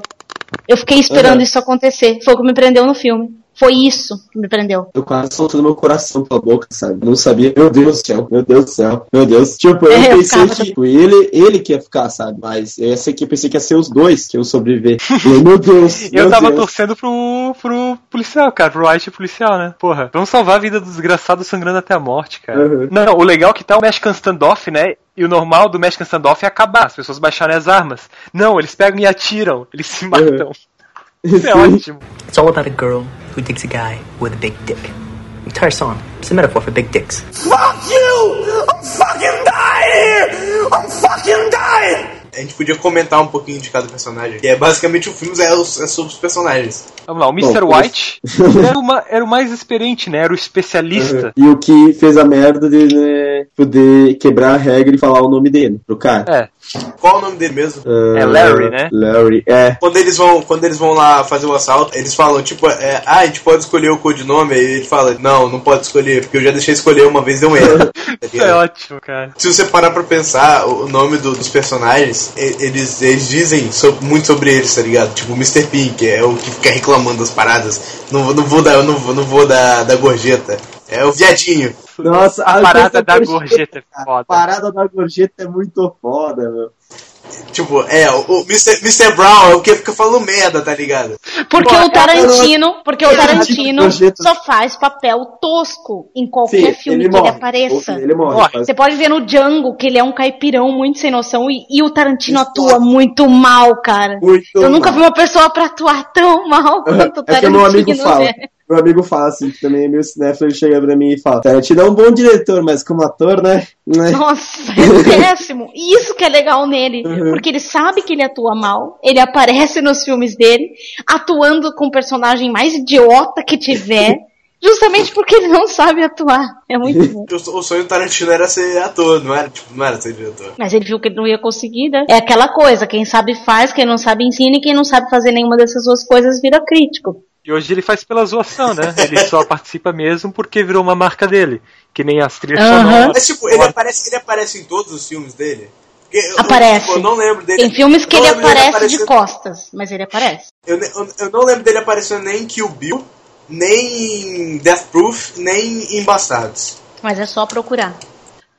Eu fiquei esperando Uhum. isso acontecer. Foi o que me prendeu no filme. Foi isso que me prendeu. Eu quase soltando meu coração pela boca, sabe? Não sabia. Meu Deus do céu, meu Deus do céu, meu Deus. Tipo, eu É, eu pensei ficava- que tipo, ele, ele que ia ficar, sabe? Mas eu sei que eu pensei que ia ser os dois que iam sobreviver. [laughs] E eu, meu Deus, Eu meu tava Deus. torcendo pro, pro policial, cara, pro White policial, né? Porra, vamos salvar a vida do desgraçado sangrando até a morte, cara. Uhum. Não, o legal é que tá o Mexican Standoff, né? E o normal do Mexican Standoff é acabar, as pessoas baixarem as armas. Não, eles pegam e atiram, eles se matam. [laughs] Isso é ótimo. It's all about a girl who digs a guy with a big dick. The entire song is a metaphor for big dicks. Fuck you! I'm fucking dying here! I'm fucking dying! A gente podia comentar um pouquinho de cada personagem. Que é basicamente o filme é, os- é sobre os personagens. Vamos lá, o Mr. Bom, White era, uma- era o mais experiente, né? Era o especialista. E o que fez a merda de, né, poder quebrar a regra e falar o nome dele pro cara. É. Qual o nome dele mesmo? Ah, É Larry, né? Larry, é. Quando eles vão, quando eles vão lá fazer o assalto, eles falam, tipo, é, ah, a gente pode escolher o codinome, aí ele fala, não, não pode escolher, porque eu já deixei escolher uma vez, deu erro. [laughs] Isso é ótimo, cara. Se você parar pra pensar, o o nome do- dos personagens, e- eles, eles dizem so- muito sobre eles, tá ligado? Tipo, o Mr. Pink é o que fica reclamando das paradas. Não, vou- não vou dar, eu não, vou- não vou dar, dar gorjeta. É o viadinho. Nossa, A a parada da gorjeta é foda. A parada da gorjeta é muito foda, meu. Tipo, é, o, Mr. Mr. Brown é o que fica falando merda, tá ligado? Porque Pô, o Tarantino, porque o Ele Tarantino projeto- só faz papel tosco em qualquer Sim, filme ele que ele morre. apareça. Ele morre. Você pode ver no Django que ele é um caipirão muito sem noção e, e o Tarantino atua muito mal, cara. Muito Eu nunca mal. vi uma pessoa pra atuar tão mal quanto o É que meu amigo Tarantino. fala. Meu amigo fala assim, que também é meio cinéfilo, ele chega pra mim e fala, Tarantino é um bom diretor, mas como ator, né? né? Nossa, é péssimo. Isso que é legal nele. Uhum. Porque ele sabe que ele atua mal, ele aparece nos filmes dele, atuando com o personagem mais idiota que tiver, [laughs] justamente porque ele não sabe atuar. É muito [laughs] bom. O, sonho do Tarantino era ser ator, não era, tipo, não era ser diretor. Mas ele viu que ele não ia conseguir, né? É aquela coisa, quem sabe faz, quem não sabe ensina, e quem não sabe fazer nenhuma dessas duas coisas vira crítico. E hoje ele faz pela zoação, né? Ele só [laughs] participa mesmo porque virou uma marca dele. Que nem as trilhas Aham. sonoras. Mas, tipo, ele aparece, ele aparece em todos os filmes dele? Eu- Aparece. Eu, eu não lembro dele. Tem filmes que ele dele aparece de costas, mas ele aparece. Eu, eu, eu não lembro dele aparecendo nem em Kill Bill, nem em Death Proof, nem em Bastardos. Mas é só procurar.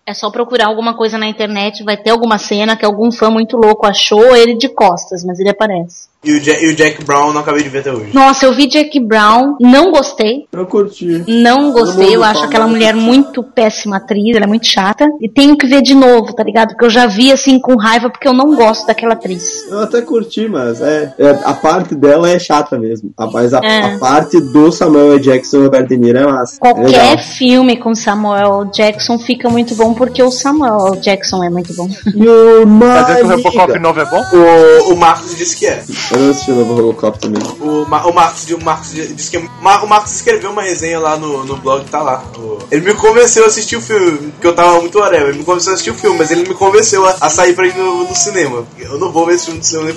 É só procurar alguma coisa na internet, vai ter alguma cena que algum fã muito louco achou ele de costas, mas ele aparece. E o, Ja- e o Jack Brown não acabei de ver até hoje. Nossa, eu vi Jack Brown, não gostei. Eu curti. Não gostei, eu acho aquela mulher muito péssima atriz, ela é muito chata. E tenho que ver de novo, tá ligado? Porque eu já vi assim com raiva porque eu não gosto daquela atriz. Eu até curti, mas é, é, a parte dela é chata mesmo. A, mas a, É. a parte do Samuel. Jackson e Robert De Niro é massa. É Qualquer legal. filme com Samuel Jackson fica muito bom porque o Samuel Jackson é muito bom. My Tá dizendo que o Robocop novo é bom? O, o Marcos disse que é. Eu não assisti o novo Robocop também. O, Ma- o Marcos, o Marcos disse que. Ma- O Marcos escreveu uma resenha lá no, no blog, tá lá. Ele me convenceu a assistir o filme, porque eu tava muito whatever. Ele me convenceu a assistir o filme, mas ele me convenceu a, a sair pra ir no, no cinema. Eu não vou ver esse filme no cinema nem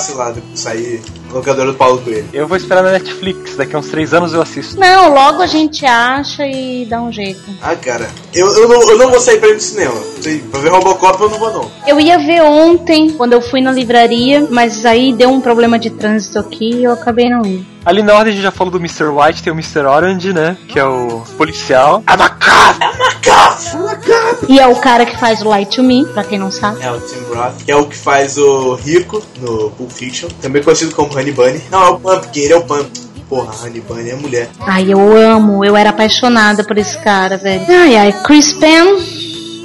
sei lá, sair locadora do Paulo Coelho. Eu vou esperar na Netflix, daqui a uns três anos eu assisto. Não, logo a gente acha e dá um jeito. Ah, cara, eu, eu, não, eu não vou sair pra ir no cinema. Sei, Pra ver Robocop eu não vou não. Eu ia ver ontem, quando eu fui na livraria, mas aí deu um problema de trânsito aqui e eu acabei não indo. Ali na ordem a gente já falou do Mr. White, tem o Mr. Orange, né? Que é o policial. E é o cara que faz o Light to Me, pra quem não sabe. É o Tim Roth, que é o que faz o Rico no Pulp Fiction, também conhecido como Honey Bunny. Não, é o Pumpkin, ele é o Pumpkin. Porra, Honey Bunny é mulher. Ai, eu amo, eu era apaixonada por esse cara, velho. Ai, ai, Chris Penn.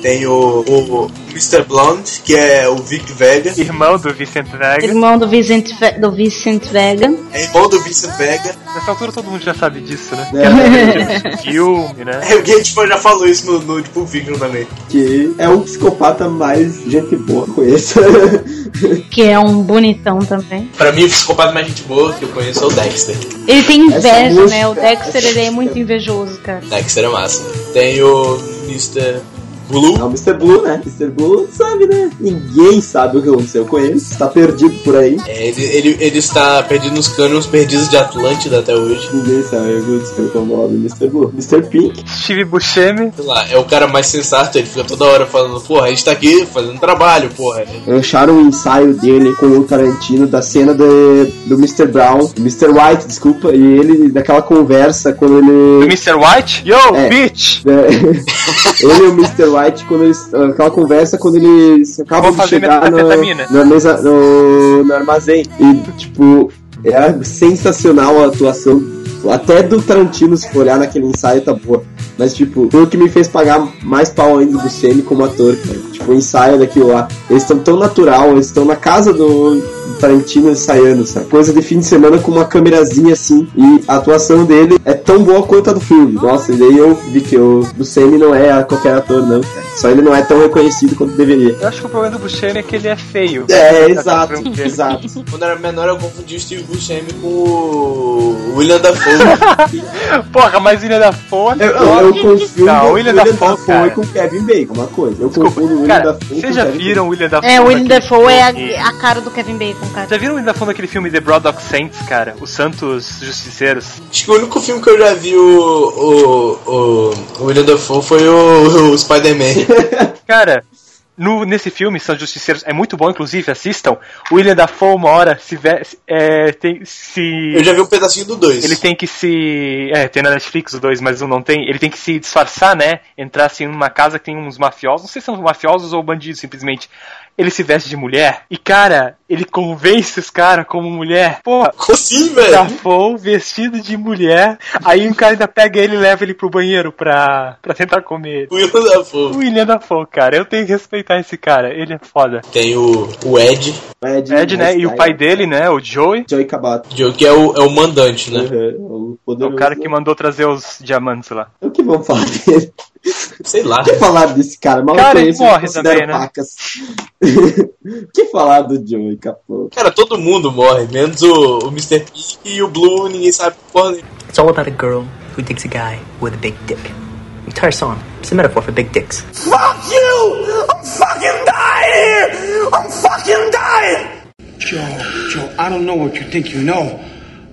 Tem o, o Mr. Blonde, que é o Vic Vega. Irmão do Vicente Vega. Irmão do Vicent, Ve- do Vicent Vega. É irmão do Vincent Vega. Nessa altura todo mundo já sabe disso, né? É. Que é filme, né? É, o Gate já falou isso no, no Pulp Fiction também. Que é o psicopata mais gente boa que eu conheço. [laughs] Que é um bonitão também. Pra mim, o psicopata mais gente boa que eu conheço é o Dexter. Ele tem inveja, música- né? O Dexter, ele é muito invejoso, cara. Dexter é massa. Tem o Mr. Blue. É o Mr. Blue, né? Mr. Blue sabe, né? Ninguém sabe o que aconteceu com ele. Está perdido por aí. É, ele, ele, ele está perdido nos cânions perdidos de Atlântida até hoje. Ninguém sabe o que aconteceu com o nome do Mr. Blue. Mr. Pink. Steve Buscemi. Sei lá, é o cara mais sensato, ele fica toda hora falando, porra, a gente tá aqui fazendo trabalho, porra. Acharam um ensaio dele com o Tarantino da cena de, do Mr. Brown, do Mr. White, desculpa, e ele, daquela conversa quando Do ele. Mr. White? Yo, É. bitch! É, [laughs] ele e o Mr. White, quando eles. Aquela conversa quando eles acabam de chegar na, na mesa, no, no armazém. E, tipo, é sensacional a atuação. Até do Tarantino, se for olhar naquele ensaio, tá boa. Mas, tipo, foi o que me fez pagar mais pau ainda do Semi como ator, cara. Tipo, o ensaio daquilo lá. Eles estão tão natural, eles estão na casa do, Tarantino ensaiando, sabe? Coisa de fim de semana com uma câmerazinha assim. E a atuação dele é tão boa quanto a do filme. Nossa, e daí eu vi que o Buscemi não é qualquer ator, não. Só ele não é tão reconhecido quanto deveria. Eu acho que o problema do Buscemi é que ele é feio. É, exato, exato. [laughs] Quando era menor, eu confundi o Steve Buscemi com o William Dafoe. [laughs] Porra, mas William Dafoe Eu, eu, eu confundo Não, o William William Dafoe, Dafoe com Kevin Bacon, uma coisa. Eu confundo o William Cara, Dafoe vocês já viram o William Dafoe? É, o William Dafoe é a, a cara do Kevin Bacon, cara. Já viram o William Dafoe naquele filme The Braddock Saints, cara? Os Santos Justiceiros? Acho que o único filme que eu já vi o, o, o, o William Dafoe foi o, o Spider-Man. [laughs] Cara, no, nesse filme, São Justiceiros, é muito bom, inclusive, assistam. O William Dafoe, uma hora, se, é, tem, se Eu já vi um pedacinho do 2. Ele tem que se. É, tem na Netflix o 2, mas o não tem. Ele tem que se disfarçar, né? Entrar assim numa casa que tem uns mafiosos. Não sei se são mafiosos ou bandidos, simplesmente. Ele se veste de mulher. E, cara, ele convence os caras como mulher. Pô, assim, velho? Dafoe vestido de mulher. Aí um cara ainda pega ele e leva ele pro banheiro pra, pra tentar comer ele. William Dafoe. O William Dafoe, cara. Eu tenho que respeitar esse cara. Ele é foda. Tem o, o Ed, Ed, Ed, né? E o pai dele, né? O Joey. Joey Cabato. Joe, que é o, é o mandante, né? Uhum, o É o cara que mandou trazer os diamantes lá. O que vamos falar dele? Sei lá. O que falar desse cara? Mal Cara, ele morre também, né? pacas. [laughs] O que falar do Joey Capô? Cara, todo mundo morre, menos o, o Mr. Pig e o Blue, ninguém sabe porra nenhuma. It's all about a girl who digs a guy with a big dick. The entire song. It's a metaphor for big dicks. Fuck you! I'm fucking dying here! I'm fucking dying! Joe, Joe, I don't know what you think you know,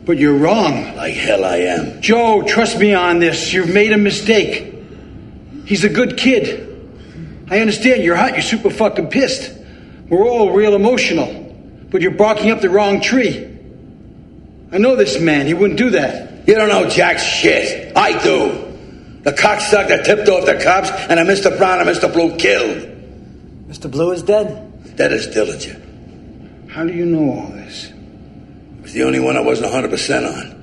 but you're wrong. Like hell I am. Joe, trust me on this. You've made a mistake. He's a good kid. I understand you're hot, you're super fucking pissed. We're all real emotional, but you're barking up the wrong tree. I know this man, he wouldn't do that. You don't know jack shit. I do. The cocksucker that tipped off the cops and a Mr. Brown and Mr. Blue killed. Mr. Blue is dead? Dead as Dillinger. How do you know all this? It was the only one I wasn't 100% on.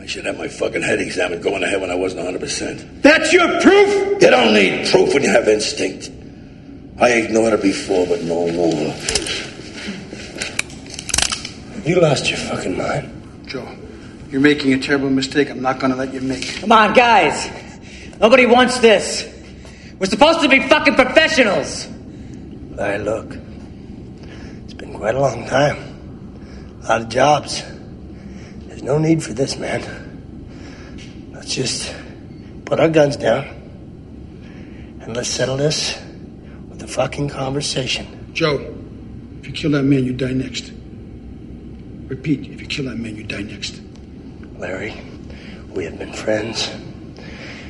I should have my fucking head examined going ahead when I wasn't 100%. That's your proof? You don't need proof when you have instinct. I ignored it before, but no more. You lost your fucking mind. Joe, you're making a terrible mistake I'm not gonna let you make. Come on, guys. Nobody wants this. We're supposed to be fucking professionals. Hey, look. It's been quite a long time. A lot of jobs. There's no need for this, man. Let's just put our guns down and let's settle this with a fucking conversation. Joe, if you kill that man, you die next. Repeat, if you kill that man, you die next. Larry, we have been friends.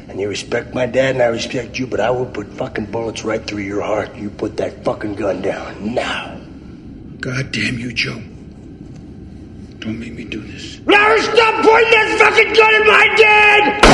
And you respect my dad and I respect you, but I will put fucking bullets right through your heart. You put that fucking gun down now. God damn you, Joe. Don't make me do this. Larry, stop pointing that fucking gun at my dad!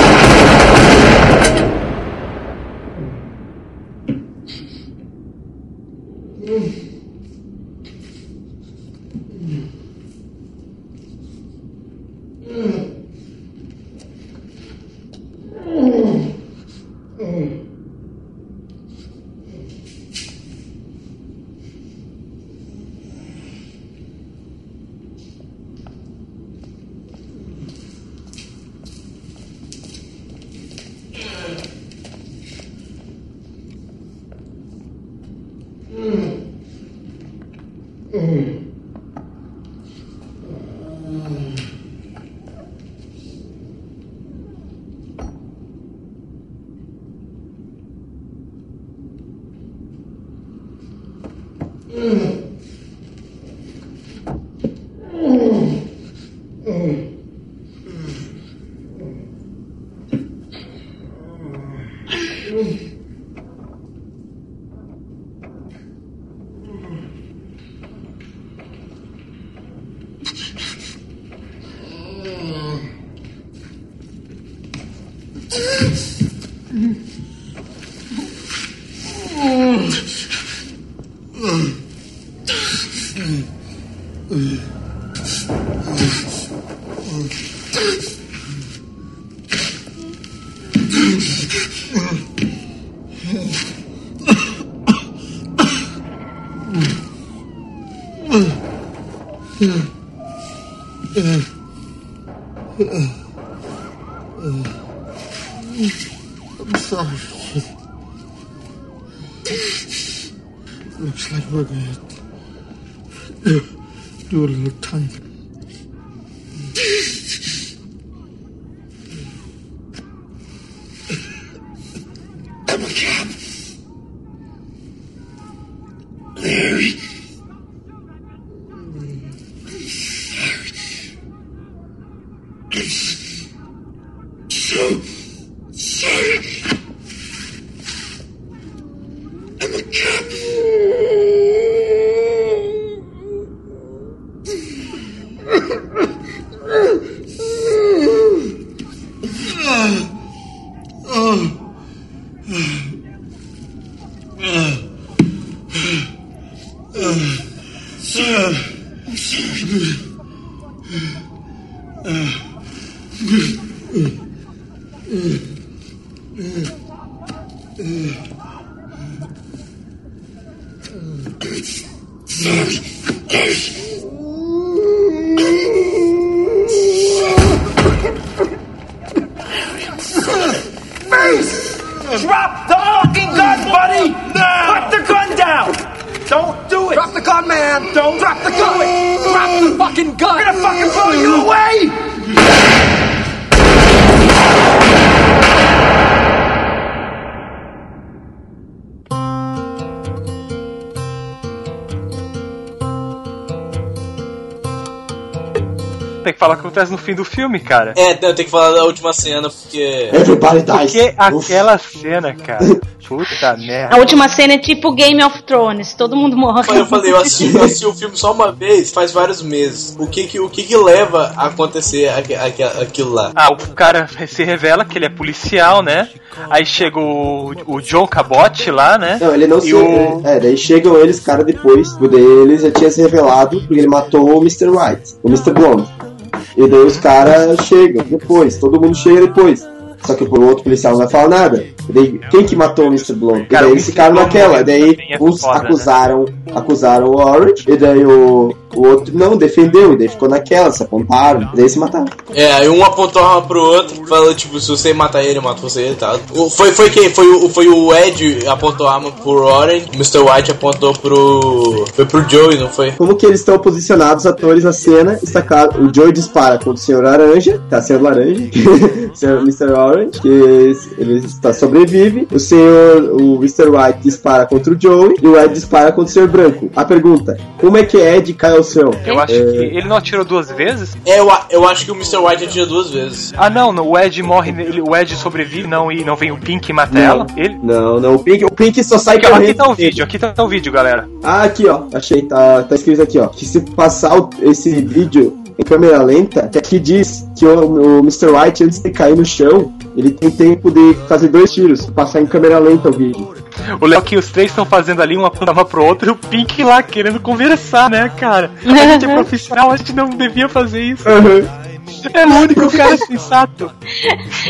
[coughs] do a do filme, cara. É, não, tem que falar da última cena, porque. Everybody dies. Porque aquela cena, cara. [laughs] Puta merda. A última cena é tipo Game of Thrones, todo mundo morre. Eu falei, eu [laughs] assisti, eu assisti o filme só uma vez, faz vários meses. O que que, o que, que leva a acontecer aqu- aqu- aquilo lá? Ah, o cara se revela que ele é policial, né? Aí chega o, o John Cabot lá, né? Não, ele não se. o... É, daí chegam eles, cara, depois. O deles já tinha se revelado porque ele matou o Mr. White, o Mr. Blonde. E daí os caras chegam depois, todo mundo chega depois. Só que o outro policial não vai falar nada. E daí, quem que matou o Mr. Blonde? Cara, e daí eles ficaram naquela. Daí também é uns foda, né? acusaram, acusaram o Orange. E daí o, o outro não, defendeu. E daí ficou naquela, se apontaram. E daí se mataram. É, aí um apontou a arma pro outro, falou, tipo, se você matar ele, eu mato você tal. O- Foi, foi quem? Foi o, foi o Ed apontou a arma pro Orange, Mr. White apontou pro. Foi pro Joey, não foi? Como que eles estão posicionados, os atores na cena, está claro, o Joey dispara contra o Senhor Laranja, tá, Senhor Laranja, o Mr. Orange, que ele está sobrevive, o Senhor, o Mr. White dispara contra o Joey, e o Ed dispara contra o Senhor Branco. A pergunta, como é que Ed cai ao chão? Eu acho É, que ele não atirou duas vezes? É, eu, eu acho que o Mr. White atira duas vezes. Ah, não, não, o Ed morre, ele- o Ed sobrevive não, e não vem o Pink e mata ela. Ele... Não, não, o Pink, o Pink só sai Aqui, ó, aqui correndo. tá o vídeo, aqui tá o vídeo, galera. Ah, aqui ó, achei, tá, tá escrito aqui ó, que se passar o- esse vídeo em câmera lenta, que aqui diz que o, o Mr. White, antes de cair no chão, ele tem tempo de fazer dois tiros, passar em câmera lenta o vídeo. O Léo que os três estão fazendo ali, um apontava pro outro e o Pink lá querendo conversar, né, cara? A gente é [laughs] profissional, a gente não devia fazer isso. É o único cara sensato.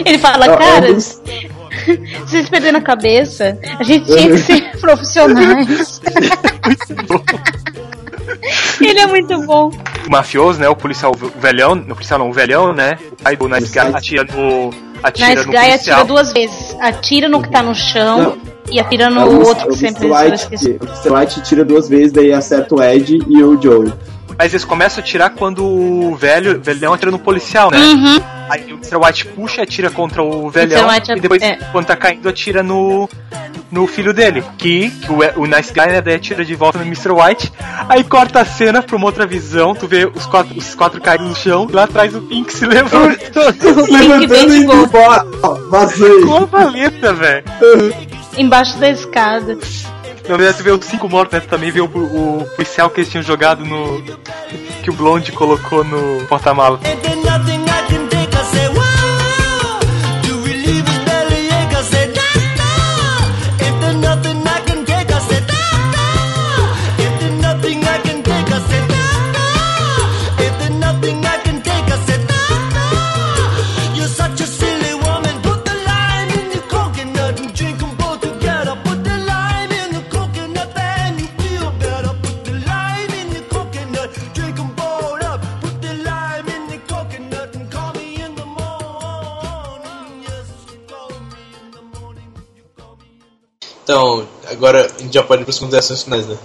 Ele fala, Ah, cara, ambos. [laughs] vocês perderam a cabeça. A gente tinha que ser profissionais. [laughs] [laughs] Ele é muito bom. O mafioso, né, o policial velhão, o policial não, o velhão, né? O pai do Nice Guy atira no... Atira Nice no Guy policial. atira duas vezes. Atira no que tá no chão e atira no É o outro que o sempre Mr. eu White, esqueci. que- o. White tira duas vezes, daí acerta o Ed e o Joey. Mas eles começam a atirar quando o velho, o velhão atira no policial, né? Uhum. Aí o Mr. White puxa e atira contra o velhão. White e depois, é. quando tá caindo, atira no, no filho dele. Que, que o, o Nice Guy, né, daí atira de volta no Mr. White. Aí corta a cena pra uma outra visão. Tu vê os quatro, os quatro caindo no chão. Lá atrás o Pink se [laughs] levantando. Levantando e indo embora. Vazei. Com a valeta, velho. [laughs] Embaixo da escada. Não, né, tu vê os cinco mortos, né? Tu também vê o, o policial que eles tinham jogado no. Que o Blonde colocou no porta-mala. Pode ir para as considerações finais, né?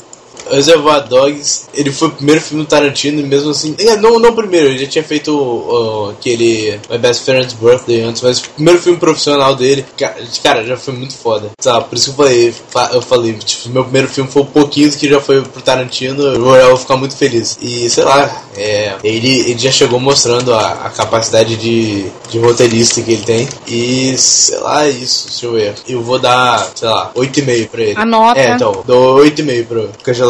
Reservoir Dogs, ele foi o primeiro filme do Tarantino, e mesmo assim. É, não, não o primeiro, ele já tinha feito uh, aquele My Best Friend's Birthday antes, mas o primeiro filme profissional dele, ca- cara, já foi muito foda. Sabe, por isso que eu falei, fa- eu falei, tipo, meu primeiro filme foi um pouquinho do que já foi pro Tarantino, eu vou, ficar muito feliz. E sei lá, é, ele, ele já chegou mostrando a, a capacidade de, de roteirista que ele tem. E sei lá, é isso, deixa eu ver. Eu vou dar, sei lá, 8,5 pra ele. A nota. É, então, dou 8,5 pro Canja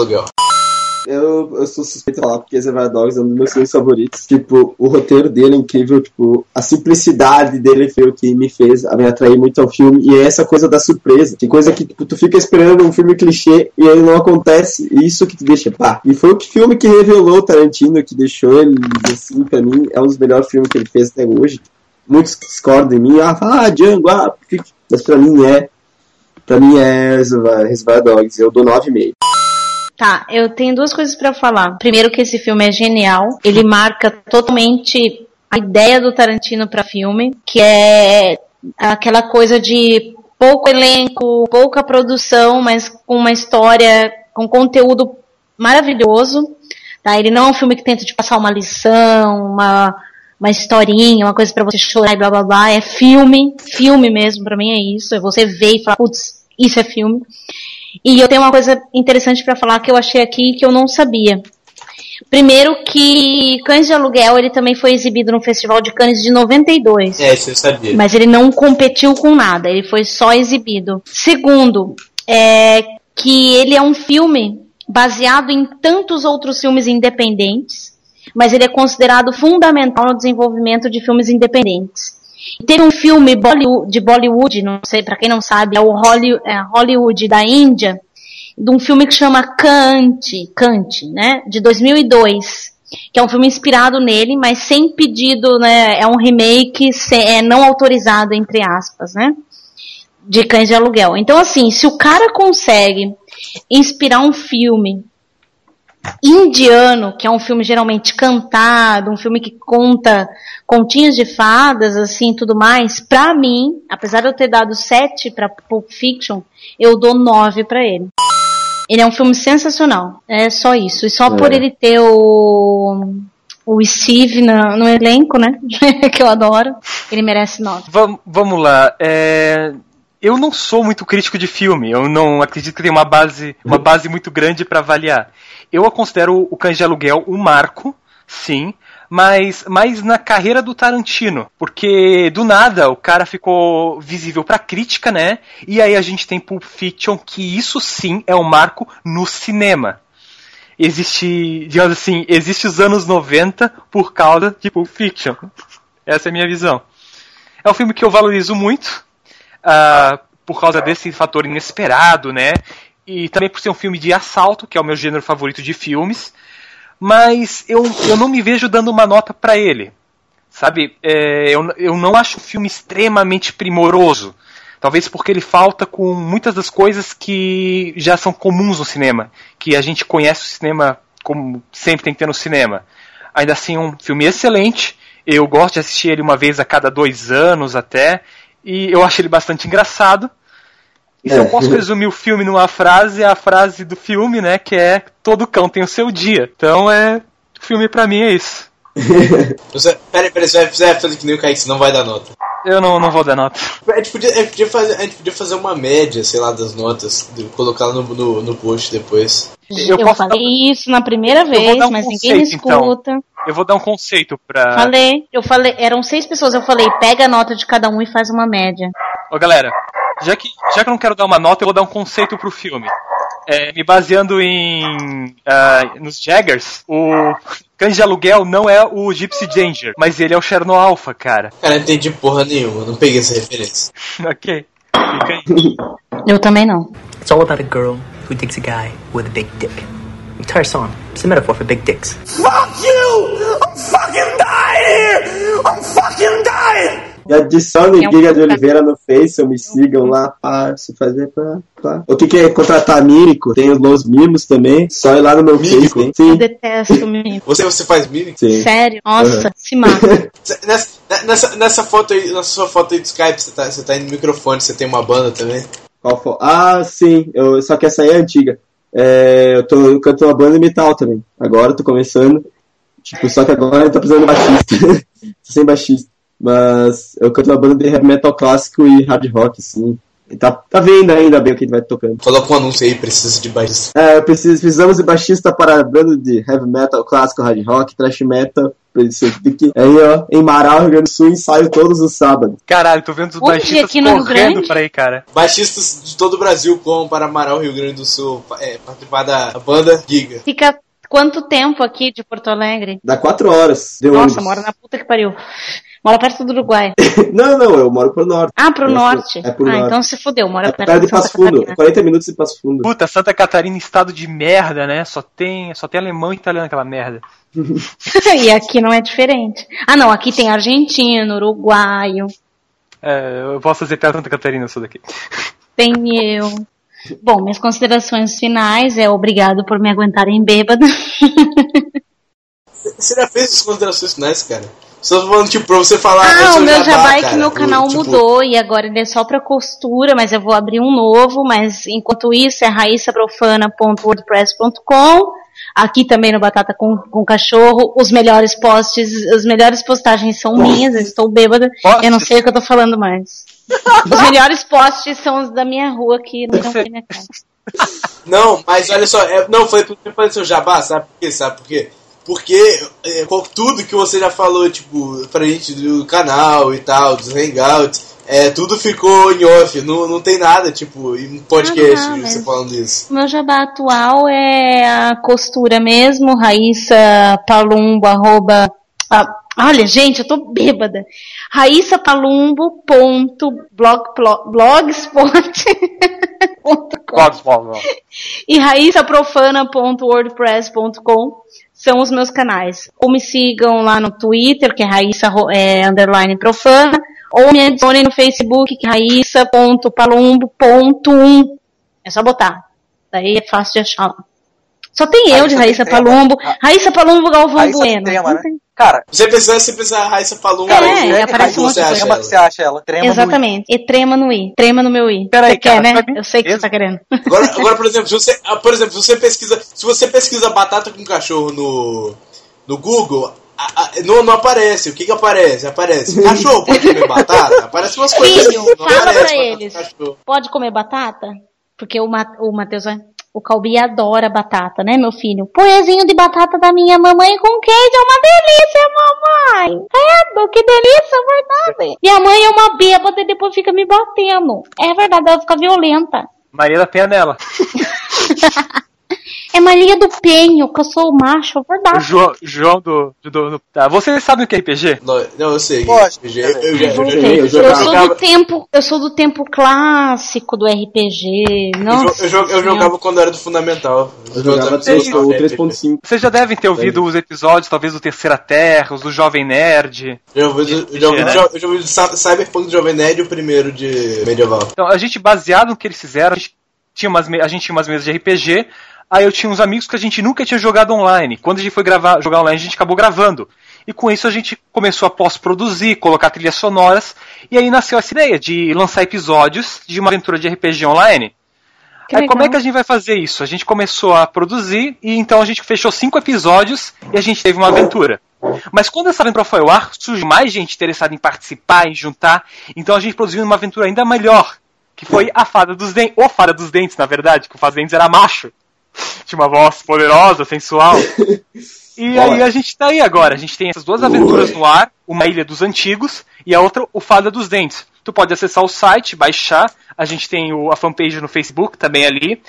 Eu, eu sou suspeito de falar porque Reservoir Dogs é um dos meus filmes favoritos. Tipo, o roteiro dele é incrível, tipo, a simplicidade dele foi o que me fez me atrair muito ao filme. E é essa coisa da surpresa. Tem coisa que tipo, tu fica esperando um filme clichê e ele não acontece. E isso que te deixa pá. E foi o filme que revelou Tarantino, que deixou ele, assim, pra mim, é um dos melhores filmes que ele fez até hoje. Muitos discordam de mim, ah, ah Django, ah, mas pra mim é. Pra mim é Reservoir Dogs, eu dou 9,5. Tá, eu tenho duas coisas pra falar. Primeiro que esse filme é genial, ele marca totalmente a ideia do Tarantino pra filme, que é aquela coisa de pouco elenco, pouca produção, mas com uma história, com conteúdo maravilhoso. Tá? Ele não é um filme que tenta te passar uma lição, uma, uma historinha, uma coisa pra você chorar e blá blá blá. É filme, filme mesmo, pra mim é isso. É você ver e falar, putz, isso é filme. E eu tenho uma coisa interessante pra falar que eu achei aqui que eu não sabia. Primeiro que Cães de Aluguel, ele também foi exibido no Festival de Cannes de 92. É, isso eu sabia. Mas ele não competiu com nada, ele foi só exibido. Segundo, é que ele é um filme baseado em tantos outros filmes independentes, mas ele é considerado fundamental no desenvolvimento de filmes independentes. Teve um filme de Bollywood, não sei, pra quem não sabe, é o é, Hollywood da Índia, de um filme que chama Kant, Kant, né, de 2002, que é um filme inspirado nele, mas sem pedido, né, é um remake é não autorizado entre aspas, né, de Cães de Aluguel. Então assim, se o cara consegue inspirar um filme indiano, que é um filme geralmente cantado, um filme que conta continhas de fadas, assim, tudo mais, pra mim, apesar de eu ter dado 7 pra Pulp Fiction, eu dou 9 pra ele. Ele é um filme sensacional, é só isso. E só É. por ele ter o o Steve na- no elenco, né, [laughs] que eu adoro, ele merece 9. Vam- vamos lá. é, Eu não sou muito crítico de filme. Eu não acredito que tenha uma base, uma base muito grande para avaliar. Eu considero o Cães de Aluguel um marco, sim, mas mais na carreira do Tarantino, porque do nada o cara ficou visível pra crítica, né? E aí a gente tem Pulp Fiction, que isso sim é um marco no cinema. Existe, digamos assim, existe os anos 90 por causa de Pulp Fiction. Essa é a minha visão. É um filme que eu valorizo muito, ah, por causa desse fator inesperado, né? E também por ser um filme de assalto, que é o meu gênero favorito de filmes. Mas eu, eu não me vejo dando uma nota pra ele. Sabe? É, eu, eu não acho o filme extremamente primoroso. Talvez porque ele falta com muitas das coisas que já são comuns no cinema. Que a gente conhece o cinema como sempre tem que ter no cinema. Ainda assim, um filme excelente. Eu gosto de assistir ele uma vez a cada dois anos até. E eu acho ele bastante engraçado. E se É. eu posso [laughs] resumir o filme numa frase, é a frase do filme, né? Que é todo cão tem o seu dia. Então é. O filme pra mim é isso. [laughs] Você, peraí, peraí, você vai, você vai fazer que nem o Kaique, senão vai dar nota. Eu não, não vou dar nota. A gente, podia, a, gente podia fazer, a gente podia fazer uma média, sei lá, das notas, colocar no, no, no post depois. Eu, falei isso na primeira Eu vez, dar um mas ninguém me conceito, então. escuta. Eu vou dar um conceito pra. Falei, eu falei, eram seis pessoas, eu falei, pega a nota de cada um e faz uma média. Ô galera, já que, já que eu não quero dar uma nota, eu vou dar um conceito pro filme. É, me baseando em. ah, nos Jaggers, o Cães de Aluguel não é o Gypsy Danger, mas ele é o Cherno Alpha, cara. Cara, não entendi porra nenhuma, não peguei essa referência. [laughs] ok. Fica aí. Eu também não. It's all about a girl who digs a guy with a big dick. Entire song is a metaphor for big dicks. Fuck you! I'm fucking dying here! I'm fucking dying! E adicione É um Giga de Oliveira no Face, ou me sigam lá, pá, se fazer pra. pá. Ou quem quer contratar mímico, tem os Los Mimos também, só ir lá no meu Face, hein? Eu Sim, detesto menino. Você, você faz mímica? sim. Sério? Nossa, Uhum. se mata. [laughs] Nessa, nessa, nessa foto aí, nessa sua foto aí do Skype, você tá, você tá indo no microfone, você tem uma banda também? Qual foi? Ah, sim, eu, só que essa aí é antiga. É, eu, tô, eu canto uma banda metal também. Agora eu tô começando. Tipo, só que agora eu tô precisando de baixista. [laughs] tô sem baixista. Mas eu canto uma banda de heavy metal clássico e hard rock, assim. E tá, tá vendo ainda bem o que a gente vai tocando. Coloca um anúncio aí, precisa de baixista. É, preciso, precisamos de baixista para a banda de heavy metal clássico, hard rock, thrash metal. Aí, ó, em Marau, Rio Grande do Sul, ensaio todos os sábados. Caralho, tô vendo os Hoje baixistas aqui no Rio correndo Grande? pra aí, cara. Baixistas de todo o Brasil como para Amaral, Rio Grande do Sul, é, participar da banda Giga. Fica quanto tempo aqui de Porto Alegre? Dá quatro horas. Nossa, mora na puta que pariu. Mora perto do Uruguai. [laughs] Não, não, eu moro pro norte. Ah, pro Eu sou- norte. É pro ah, norte. então se fudeu, mora É perto, perto de Passo Fundo. Catarina. 40 minutos de Passo Fundo. Puta, Santa Catarina, estado de merda, né? Só tem, só tem alemão e italiano aquela merda. [laughs] e aqui não é diferente. Ah, não, aqui tem argentino, uruguaio, É, eu posso fazer piada Santa Catarina, eu sou daqui. tem eu. Bom, minhas considerações finais é obrigado por me aguentarem bêbada. [laughs] Você já fez as considerações finais, cara? Só falando, tipo, pra você falar. Ah, o meu jabá é que meu canal Tipo, mudou e agora ele é só pra costura, mas eu vou abrir um novo, mas enquanto isso é raissaprofana.wordpress.com Aqui também no Batata com, com Cachorro, os melhores posts, as melhores postagens são minhas, eu estou bêbada, eu não sei o que eu tô falando mais. Os melhores posts são os da minha rua aqui, não tem minha casa. Não, mas olha só, é, não, foi pra você fazer seu jabá, sabe por quê? Sabe por quê? Porque é, com tudo que você já falou, tipo, pra gente do canal e tal, dos hangouts, é, tudo ficou em off, não, não tem nada, tipo, em podcast Ah, você falando isso. Meu jabá atual é a costura mesmo, Raíssa Palumbo, arroba. ah, olha, gente, eu tô bêbada. raíssapalumbo.blogspot.com [laughs] e raissaprofana.wordpress.com são os meus canais. Ou me sigam lá no Twitter, que é Raíssa é, underline profana, ou me adicionem no Facebook, que é raíssa.palumbo.1. É só botar. Daí é fácil de achar lá. Só tem eu de Raíssa Palumbo. Raíssa Palumbo Galvão Raíssa Bueno. Trema, Não né? tem- Cara, Você precisa, você precisa Raíssa Palum, É, aí, e aparece um monte você de acha coisa. ela. você acha ela? Trema no Exatamente. E trema no i. Trema no meu i. Peraí, você quer, cara, né? pra mim Eu sei que você tá querendo. Agora, [laughs] agora, por exemplo, se você, ah, por exemplo, se você pesquisa, se você pesquisa batata com cachorro no, no Google, a- a- não, não aparece. O que que aparece? Aparece cachorro pode comer [laughs] batata? Aparece umas coisas Filho, assim, não fala aparece pra eles. cachorro. Pode comer batata? Porque o, Ma o Matheus vai. O Calbi adora batata, né, meu filho? Purêzinho de batata da minha mamãe com queijo é uma delícia, mamãe. Credo, que delícia, é verdade. Minha mãe é uma bêbada e depois fica me batendo. É verdade, ela fica violenta. Maria da Penha nela. [laughs] É Maria do Penho, que eu sou o macho, é verdade. João, João do, do, do- Tá, vocês sabem o que é RPG? Não, não, eu sei. Lógico. Eu, eu, eu, já- eu, já- Eu, sou do tempo, eu sou do tempo clássico do RPG. eu, Nossa. eu, jo- eu jogava quando era do Fundamental. Eu jogava Os o 3.5. Vocês já devem ter ouvido os episódios, talvez, do Terceira Terra, os do Jovem Nerd. Eu já ouvi do- eu já ouvi do ouvi do Cyberpunk do Jovem Nerd e o primeiro de Medieval. Então, a gente, baseado no que eles fizeram, a gente tinha umas, me- a gente tinha umas mesas de RPG, aí eu tinha uns amigos que a gente nunca tinha jogado online. Quando a gente foi gravar, jogar online, a gente acabou gravando. E com isso a gente começou a pós-produzir, colocar trilhas sonoras, e aí nasceu essa ideia de lançar episódios de uma aventura de RPG online. Que aí legal. como é que a gente vai fazer isso? A gente começou a produzir, e então a gente fechou cinco episódios, e a gente teve uma aventura. Mas quando essa aventura foi ao ar, surgiu mais gente interessada em participar, em juntar, então a gente produziu uma aventura ainda melhor, que foi a Fada dos Dentes, ou Fada dos Dentes, na verdade, que o Fada dos Dentes era macho. [laughs] Tinha uma voz poderosa, sensual. [laughs] E aí a gente tá aí agora. A gente tem essas duas aventuras no ar, uma Ilha dos Antigos e a outra, o Fada dos Dentes. Tu pode acessar o site, baixar. A gente tem o- a fanpage no Facebook também ali.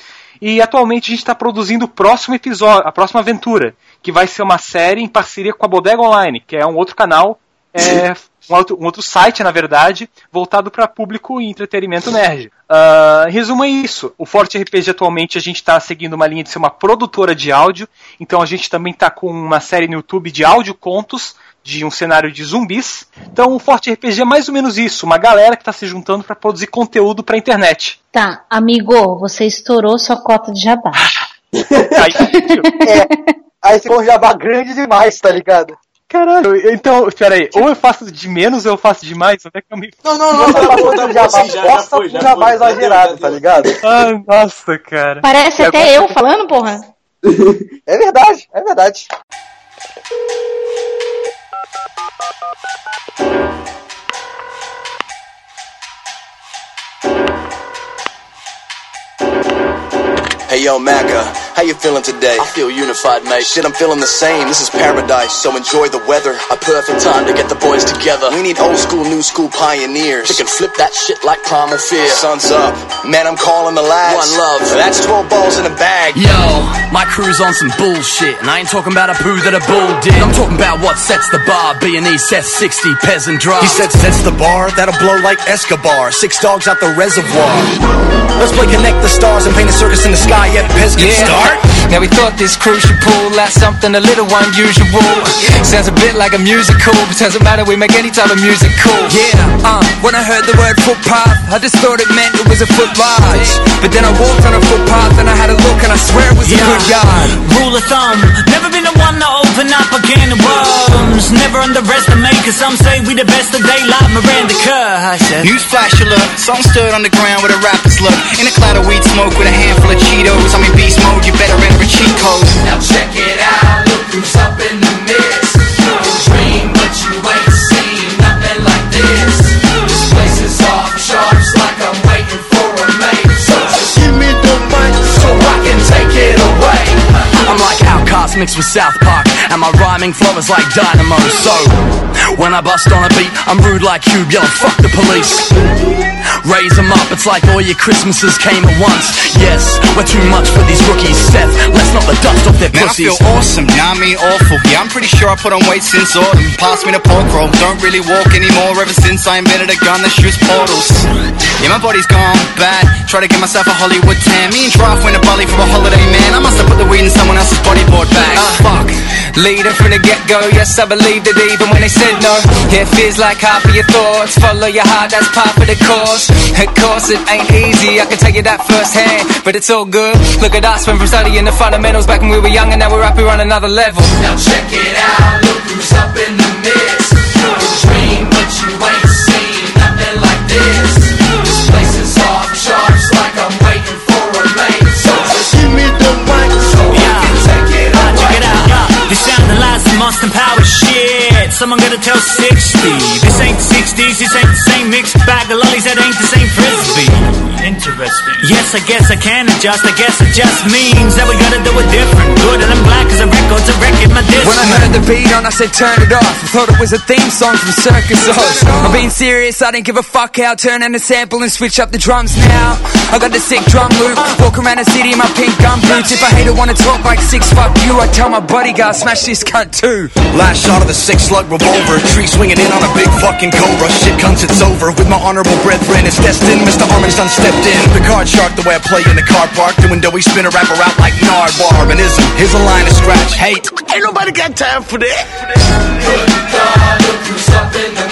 E atualmente a gente está produzindo o próximo episódio, a próxima aventura, que vai ser uma série em parceria com a Bodega Online, que é um outro canal, é, [laughs] um, outro, um outro site, na verdade, voltado para público e entretenimento nerd. Em resumo é isso. O Forte RPG atualmente a gente está seguindo uma linha de ser uma produtora de áudio, então a gente também está com uma série no YouTube de áudio contos de um cenário de zumbis. Então o Forte RPG é mais ou menos isso, uma galera que está se juntando para produzir conteúdo para internet. Tá, amigo, você estourou sua cota de jabá. [laughs] Aí, É, aí ficou um jabá grande demais, tá ligado? Caralho, então, peraí, ou eu faço de menos ou eu faço de mais? Onde é que eu me. Não, não, não, tá tá bom, sim, já, já foi, já foi. exagerado, tá ligado? Ai, [laughs] nossa, cara. Parece até eu falando, porra. É verdade, é verdade. Hey yo, Macca, how you feeling today? I feel unified, mate. Shit, I'm feeling the same. This is paradise, so enjoy the weather. A perfect time to get the boys together. We need old school, new school pioneers. That can flip that shit like primal fear. Sun's up, man, I'm calling the lads. One love, that's 12 balls in a bag. Yo, my crew's on some bullshit, and I ain't talking about a boo that a bull did. I'm talking about what sets the bar. B and E sets 60 peasant drums. He said sets the bar, that'll blow like Escobar. Six dogs out the reservoir. Let's play connect the stars and paint a circus in the sky. Yet Pez can Now we thought this crew should pull out something a little unusual. Sounds a bit like a musical, but doesn't matter, we make any type of music cool. Yeah, uh, when I heard the word footpath, I just thought it meant it was a foot large. But then I walked on a footpath and I had a look and I swear it was a good yard. Rule of thumb, never been the one to open up a can of worms. Never underestimate, cause some say we the best of daylight. Miranda Kerr, I said. Newsflash alert, song stirred on the ground with a rapper's look. In a cloud of weed smoke with a handful of Cheetos. I'm in beast mode, you better enter a. Now check it out, look who's up in the mix. Dream, but you ain't seen nothing like this. This place is off charts like I'm waiting for a mate. So just give me the mic so I can take it away. I'm like Outcast mixed with South Park, and my rhyming flow is like dynamo. So when I bust on a beat, I'm rude like Cube, yelling fuck the police. Raise them up, it's like all your Christmases came at once. Yes, we're too much for these rookies. Seth, let's knock the dust off their Man, I feel awesome, nah, I mean awful. Yeah, I'm pretty sure I put on weight since autumn. Pass me the pork roll, don't really walk anymore ever since I invented a gun that shoots portals. Yeah, my body's gone bad. Try to get myself a Hollywood tan. Me and Draft went to Bali for a holiday, man. I must have put the weed in someone else's bodyboard bag. Ah, fuck. Leader from the get go, yes, I believed it even when they said no. It feels like half of your thoughts. Follow your heart, that's part of the course. Of course, it ain't easy, I can tell you that firsthand. But it's all good. Look at us, went from studying the fundamentals back when we were young, and now we're up here on another level. Now check it out, look who's up in the mix. Dream, but you ain't Austin shit. Someone gotta tell 60. This ain't the 60s, this ain't the same mix bag of lollies, that ain't the same frisbee. Interesting. Yes, I guess I can adjust. I guess it just means that we gotta do it different. Good and I'm black as a record's a record, my disc. When I heard the beat on, I said turn it off. I thought it was a theme song from Circus Oz. I'm being serious, I didn't give a fuck how. Turn on the sample and switch up the drums now. I got the sick drum loop. Walk around the city in my pink gum boots. If a hater wanna talk like six, fuck you. I tell my bodyguard, smash this cunt too. Last shot of the six slug revolver. Tree swinging in on a big fucking cobra. Shit comes, it's over. With my honorable brethren, it's destined. Mr. Harmon's done stepped in. The card shark, the way I play in the car park. Doing doughy spin a rapper out like Nardwar. And ism, here's a line of scratch. Hate. Ain't nobody got time for that. Good God, look who's up in the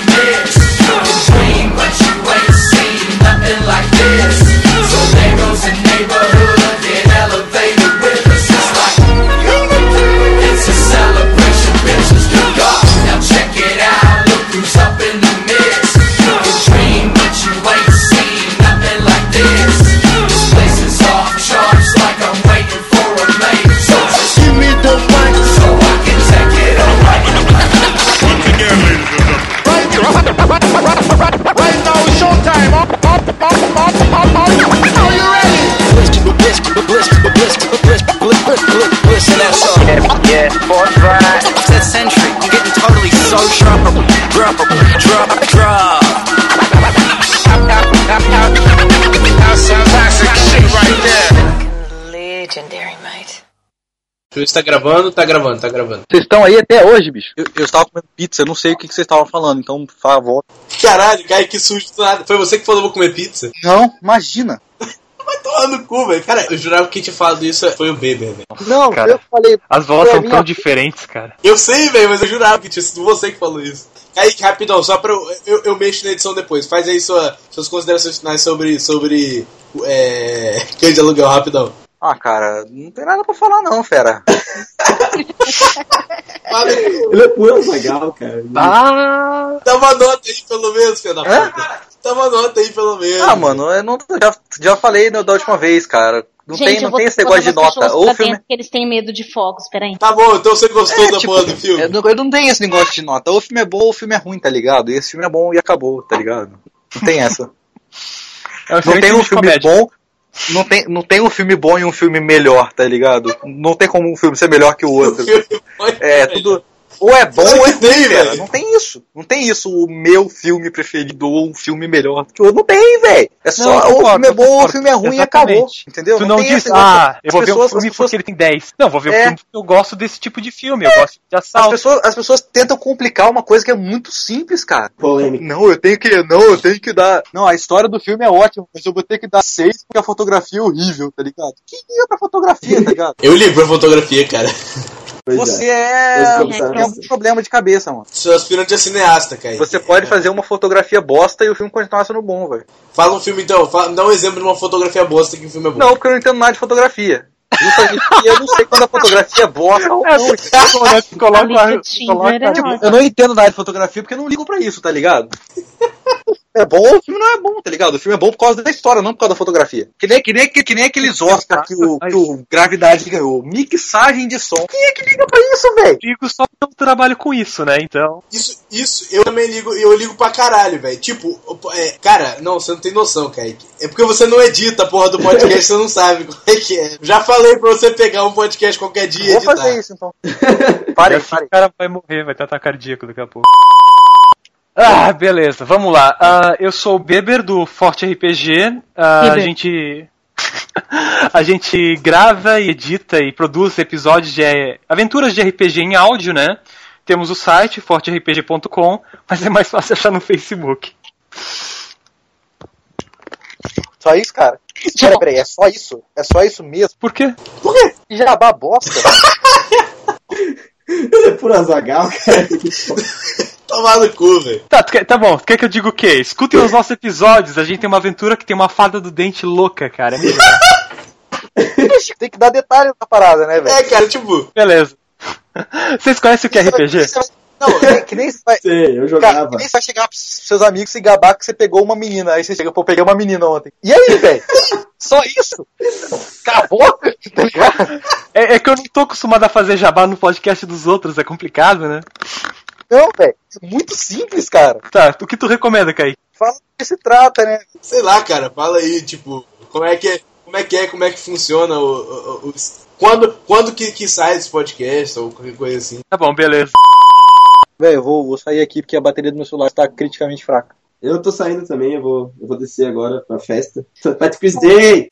tá gravando, tá gravando, tá gravando. Vocês estão aí até hoje, bicho? Eu, eu estava comendo pizza, eu não sei o que, que vocês estavam falando, então, por favor. Caralho, Caio, que sujo do nada. Foi você que falou vou comer pizza? Não, imagina. [laughs] Vai tomar no cu, velho. Cara, eu jurava que quem tinha falado isso foi o Beber, velho. Não, Cara, eu falei. As vozes são minha- tão diferentes, cara. Eu sei, velho, mas eu jurava que tinha sido você que falou isso. Kaique, rapidão, só pra eu, eu, eu mexo na edição depois. Faz aí sua, suas considerações finais sobre, sobre é, [laughs] cães de aluguel, rapidão. Ah, cara, não tem nada pra falar não, fera. Ele é puro legal, cara. Ah! Dá uma nota aí, pelo menos, filho da puta. Dá uma nota aí, pelo menos. Ah, mano, eu não, já, já falei da última vez, cara. Não Gente, tem, não tem esse negócio de nota. Ou filme. que eles têm medo de fogos, peraí. Tá bom, então você gostou É, da tipo, porra do filme? Eu não, eu não tenho esse negócio de nota. Ou o filme é bom ou o filme é ruim, tá ligado? E esse filme é bom e acabou, tá ligado? Não tem essa. É um não tem um filme comédia. bom. Não tem, não tem um filme bom e um filme melhor, tá ligado? Não tem como um filme ser melhor que o outro. [laughs] É, tudo. Ou é bom Claro ou é ruim, tem, velho. Não tem isso. Não tem isso, o meu filme preferido ou um filme melhor que o outro. Não tem, velho. É só Não, ou o concordo, filme é bom ou o concordo. filme é ruim e acabou. Entendeu? Tu não, tem diz, ah, eu As vou ver um pessoas- filme as pessoas- porque ele tem 10. Não, vou ver um É. filme porque eu gosto desse tipo de filme, eu gosto de As assalto. pessoas, as pessoas tentam complicar uma coisa que é muito simples, cara. Polêmica. Não, eu tenho que. Não, eu tenho que dar. Não, a história do filme é ótima, mas eu vou ter que dar seis porque a fotografia é horrível, tá ligado? Que liga pra fotografia, tá ligado? Eu ligo pra fotografia, cara. Pois Você é. é. É, tem algum problema de cabeça, mano. Seu aspirante é cineasta, cara. Você pode fazer uma fotografia bosta e o filme continuar sendo bom, velho. Fala um filme então, fala, dá um exemplo de uma fotografia bosta que o filme é bom. Não, porque eu não entendo nada de fotografia. Justamente porque eu não sei quando a fotografia é bosta ou não. [laughs] Coloca, é Tipo, eu não entendo nada de fotografia porque eu não ligo pra isso, tá ligado? [laughs] É bom ou o filme não é bom, tá ligado? O filme é bom por causa da história, não por causa da fotografia. Que nem, que nem, que, que nem aqueles Oscar que o, que o Gravidade ganhou. Mixagem de som. Quem é que liga pra isso, velho? Ligo só porque eu trabalho com isso, né? Então. Isso, isso, eu também ligo, eu ligo pra caralho, velho. Tipo, é, cara, não, você não tem noção, Kaique. É porque você não edita a porra do podcast, você não sabe como é que é. Já falei pra você pegar um podcast qualquer dia e Vou editar. fazer isso então. [laughs] Pare, pare. O cara vai morrer, vai ter ataque cardíaco daqui a pouco. Ah, beleza, vamos lá. Ah, eu sou o Beber do Forte RPG. Ah, a gente. [laughs] a gente grava e edita e produz episódios de eh, aventuras de RPG em áudio, né? Temos o site forterpg.com, mas é mais fácil achar no Facebook. Só isso, cara? Peraí, peraí, é só isso? É só isso mesmo? Por quê? Por quê? Jabá bosta. [laughs] Ele é puro azagal, cara. [laughs] Tomar no cu, velho. Tá, quer- tá bom, tu quer que eu diga o quê? Escutem os nossos episódios, a gente tem uma aventura que tem uma fada do dente louca, cara. [laughs] Tem que dar detalhe na parada, né, velho? É, cara, tipo. Beleza. Vocês conhecem o que é RPG? Não, é que nem você vai. Sei, eu Cara, jogava. que nem você vai chegar pros seus amigos e gabar que você pegou uma menina. Aí você chega, pô, peguei uma menina ontem. E aí, velho? Só isso? Acabou? Tá ligado? É, é que eu não tô acostumado a fazer jabá no podcast dos outros, é complicado, né? Não, velho. Muito simples, cara. Tá, o que tu recomenda, Kaique? Fala do que se trata, né? Sei lá, cara, fala aí, tipo, como é que é, como é que é, como é que funciona o, o- o- quando, quando que, que sai esse podcast ou qualquer coisa assim. Tá bom, beleza. Velho, eu vou, vou sair aqui porque a bateria do meu celular está criticamente fraca. Eu tô saindo também, eu vou, eu vou descer agora pra festa. Patrick Day!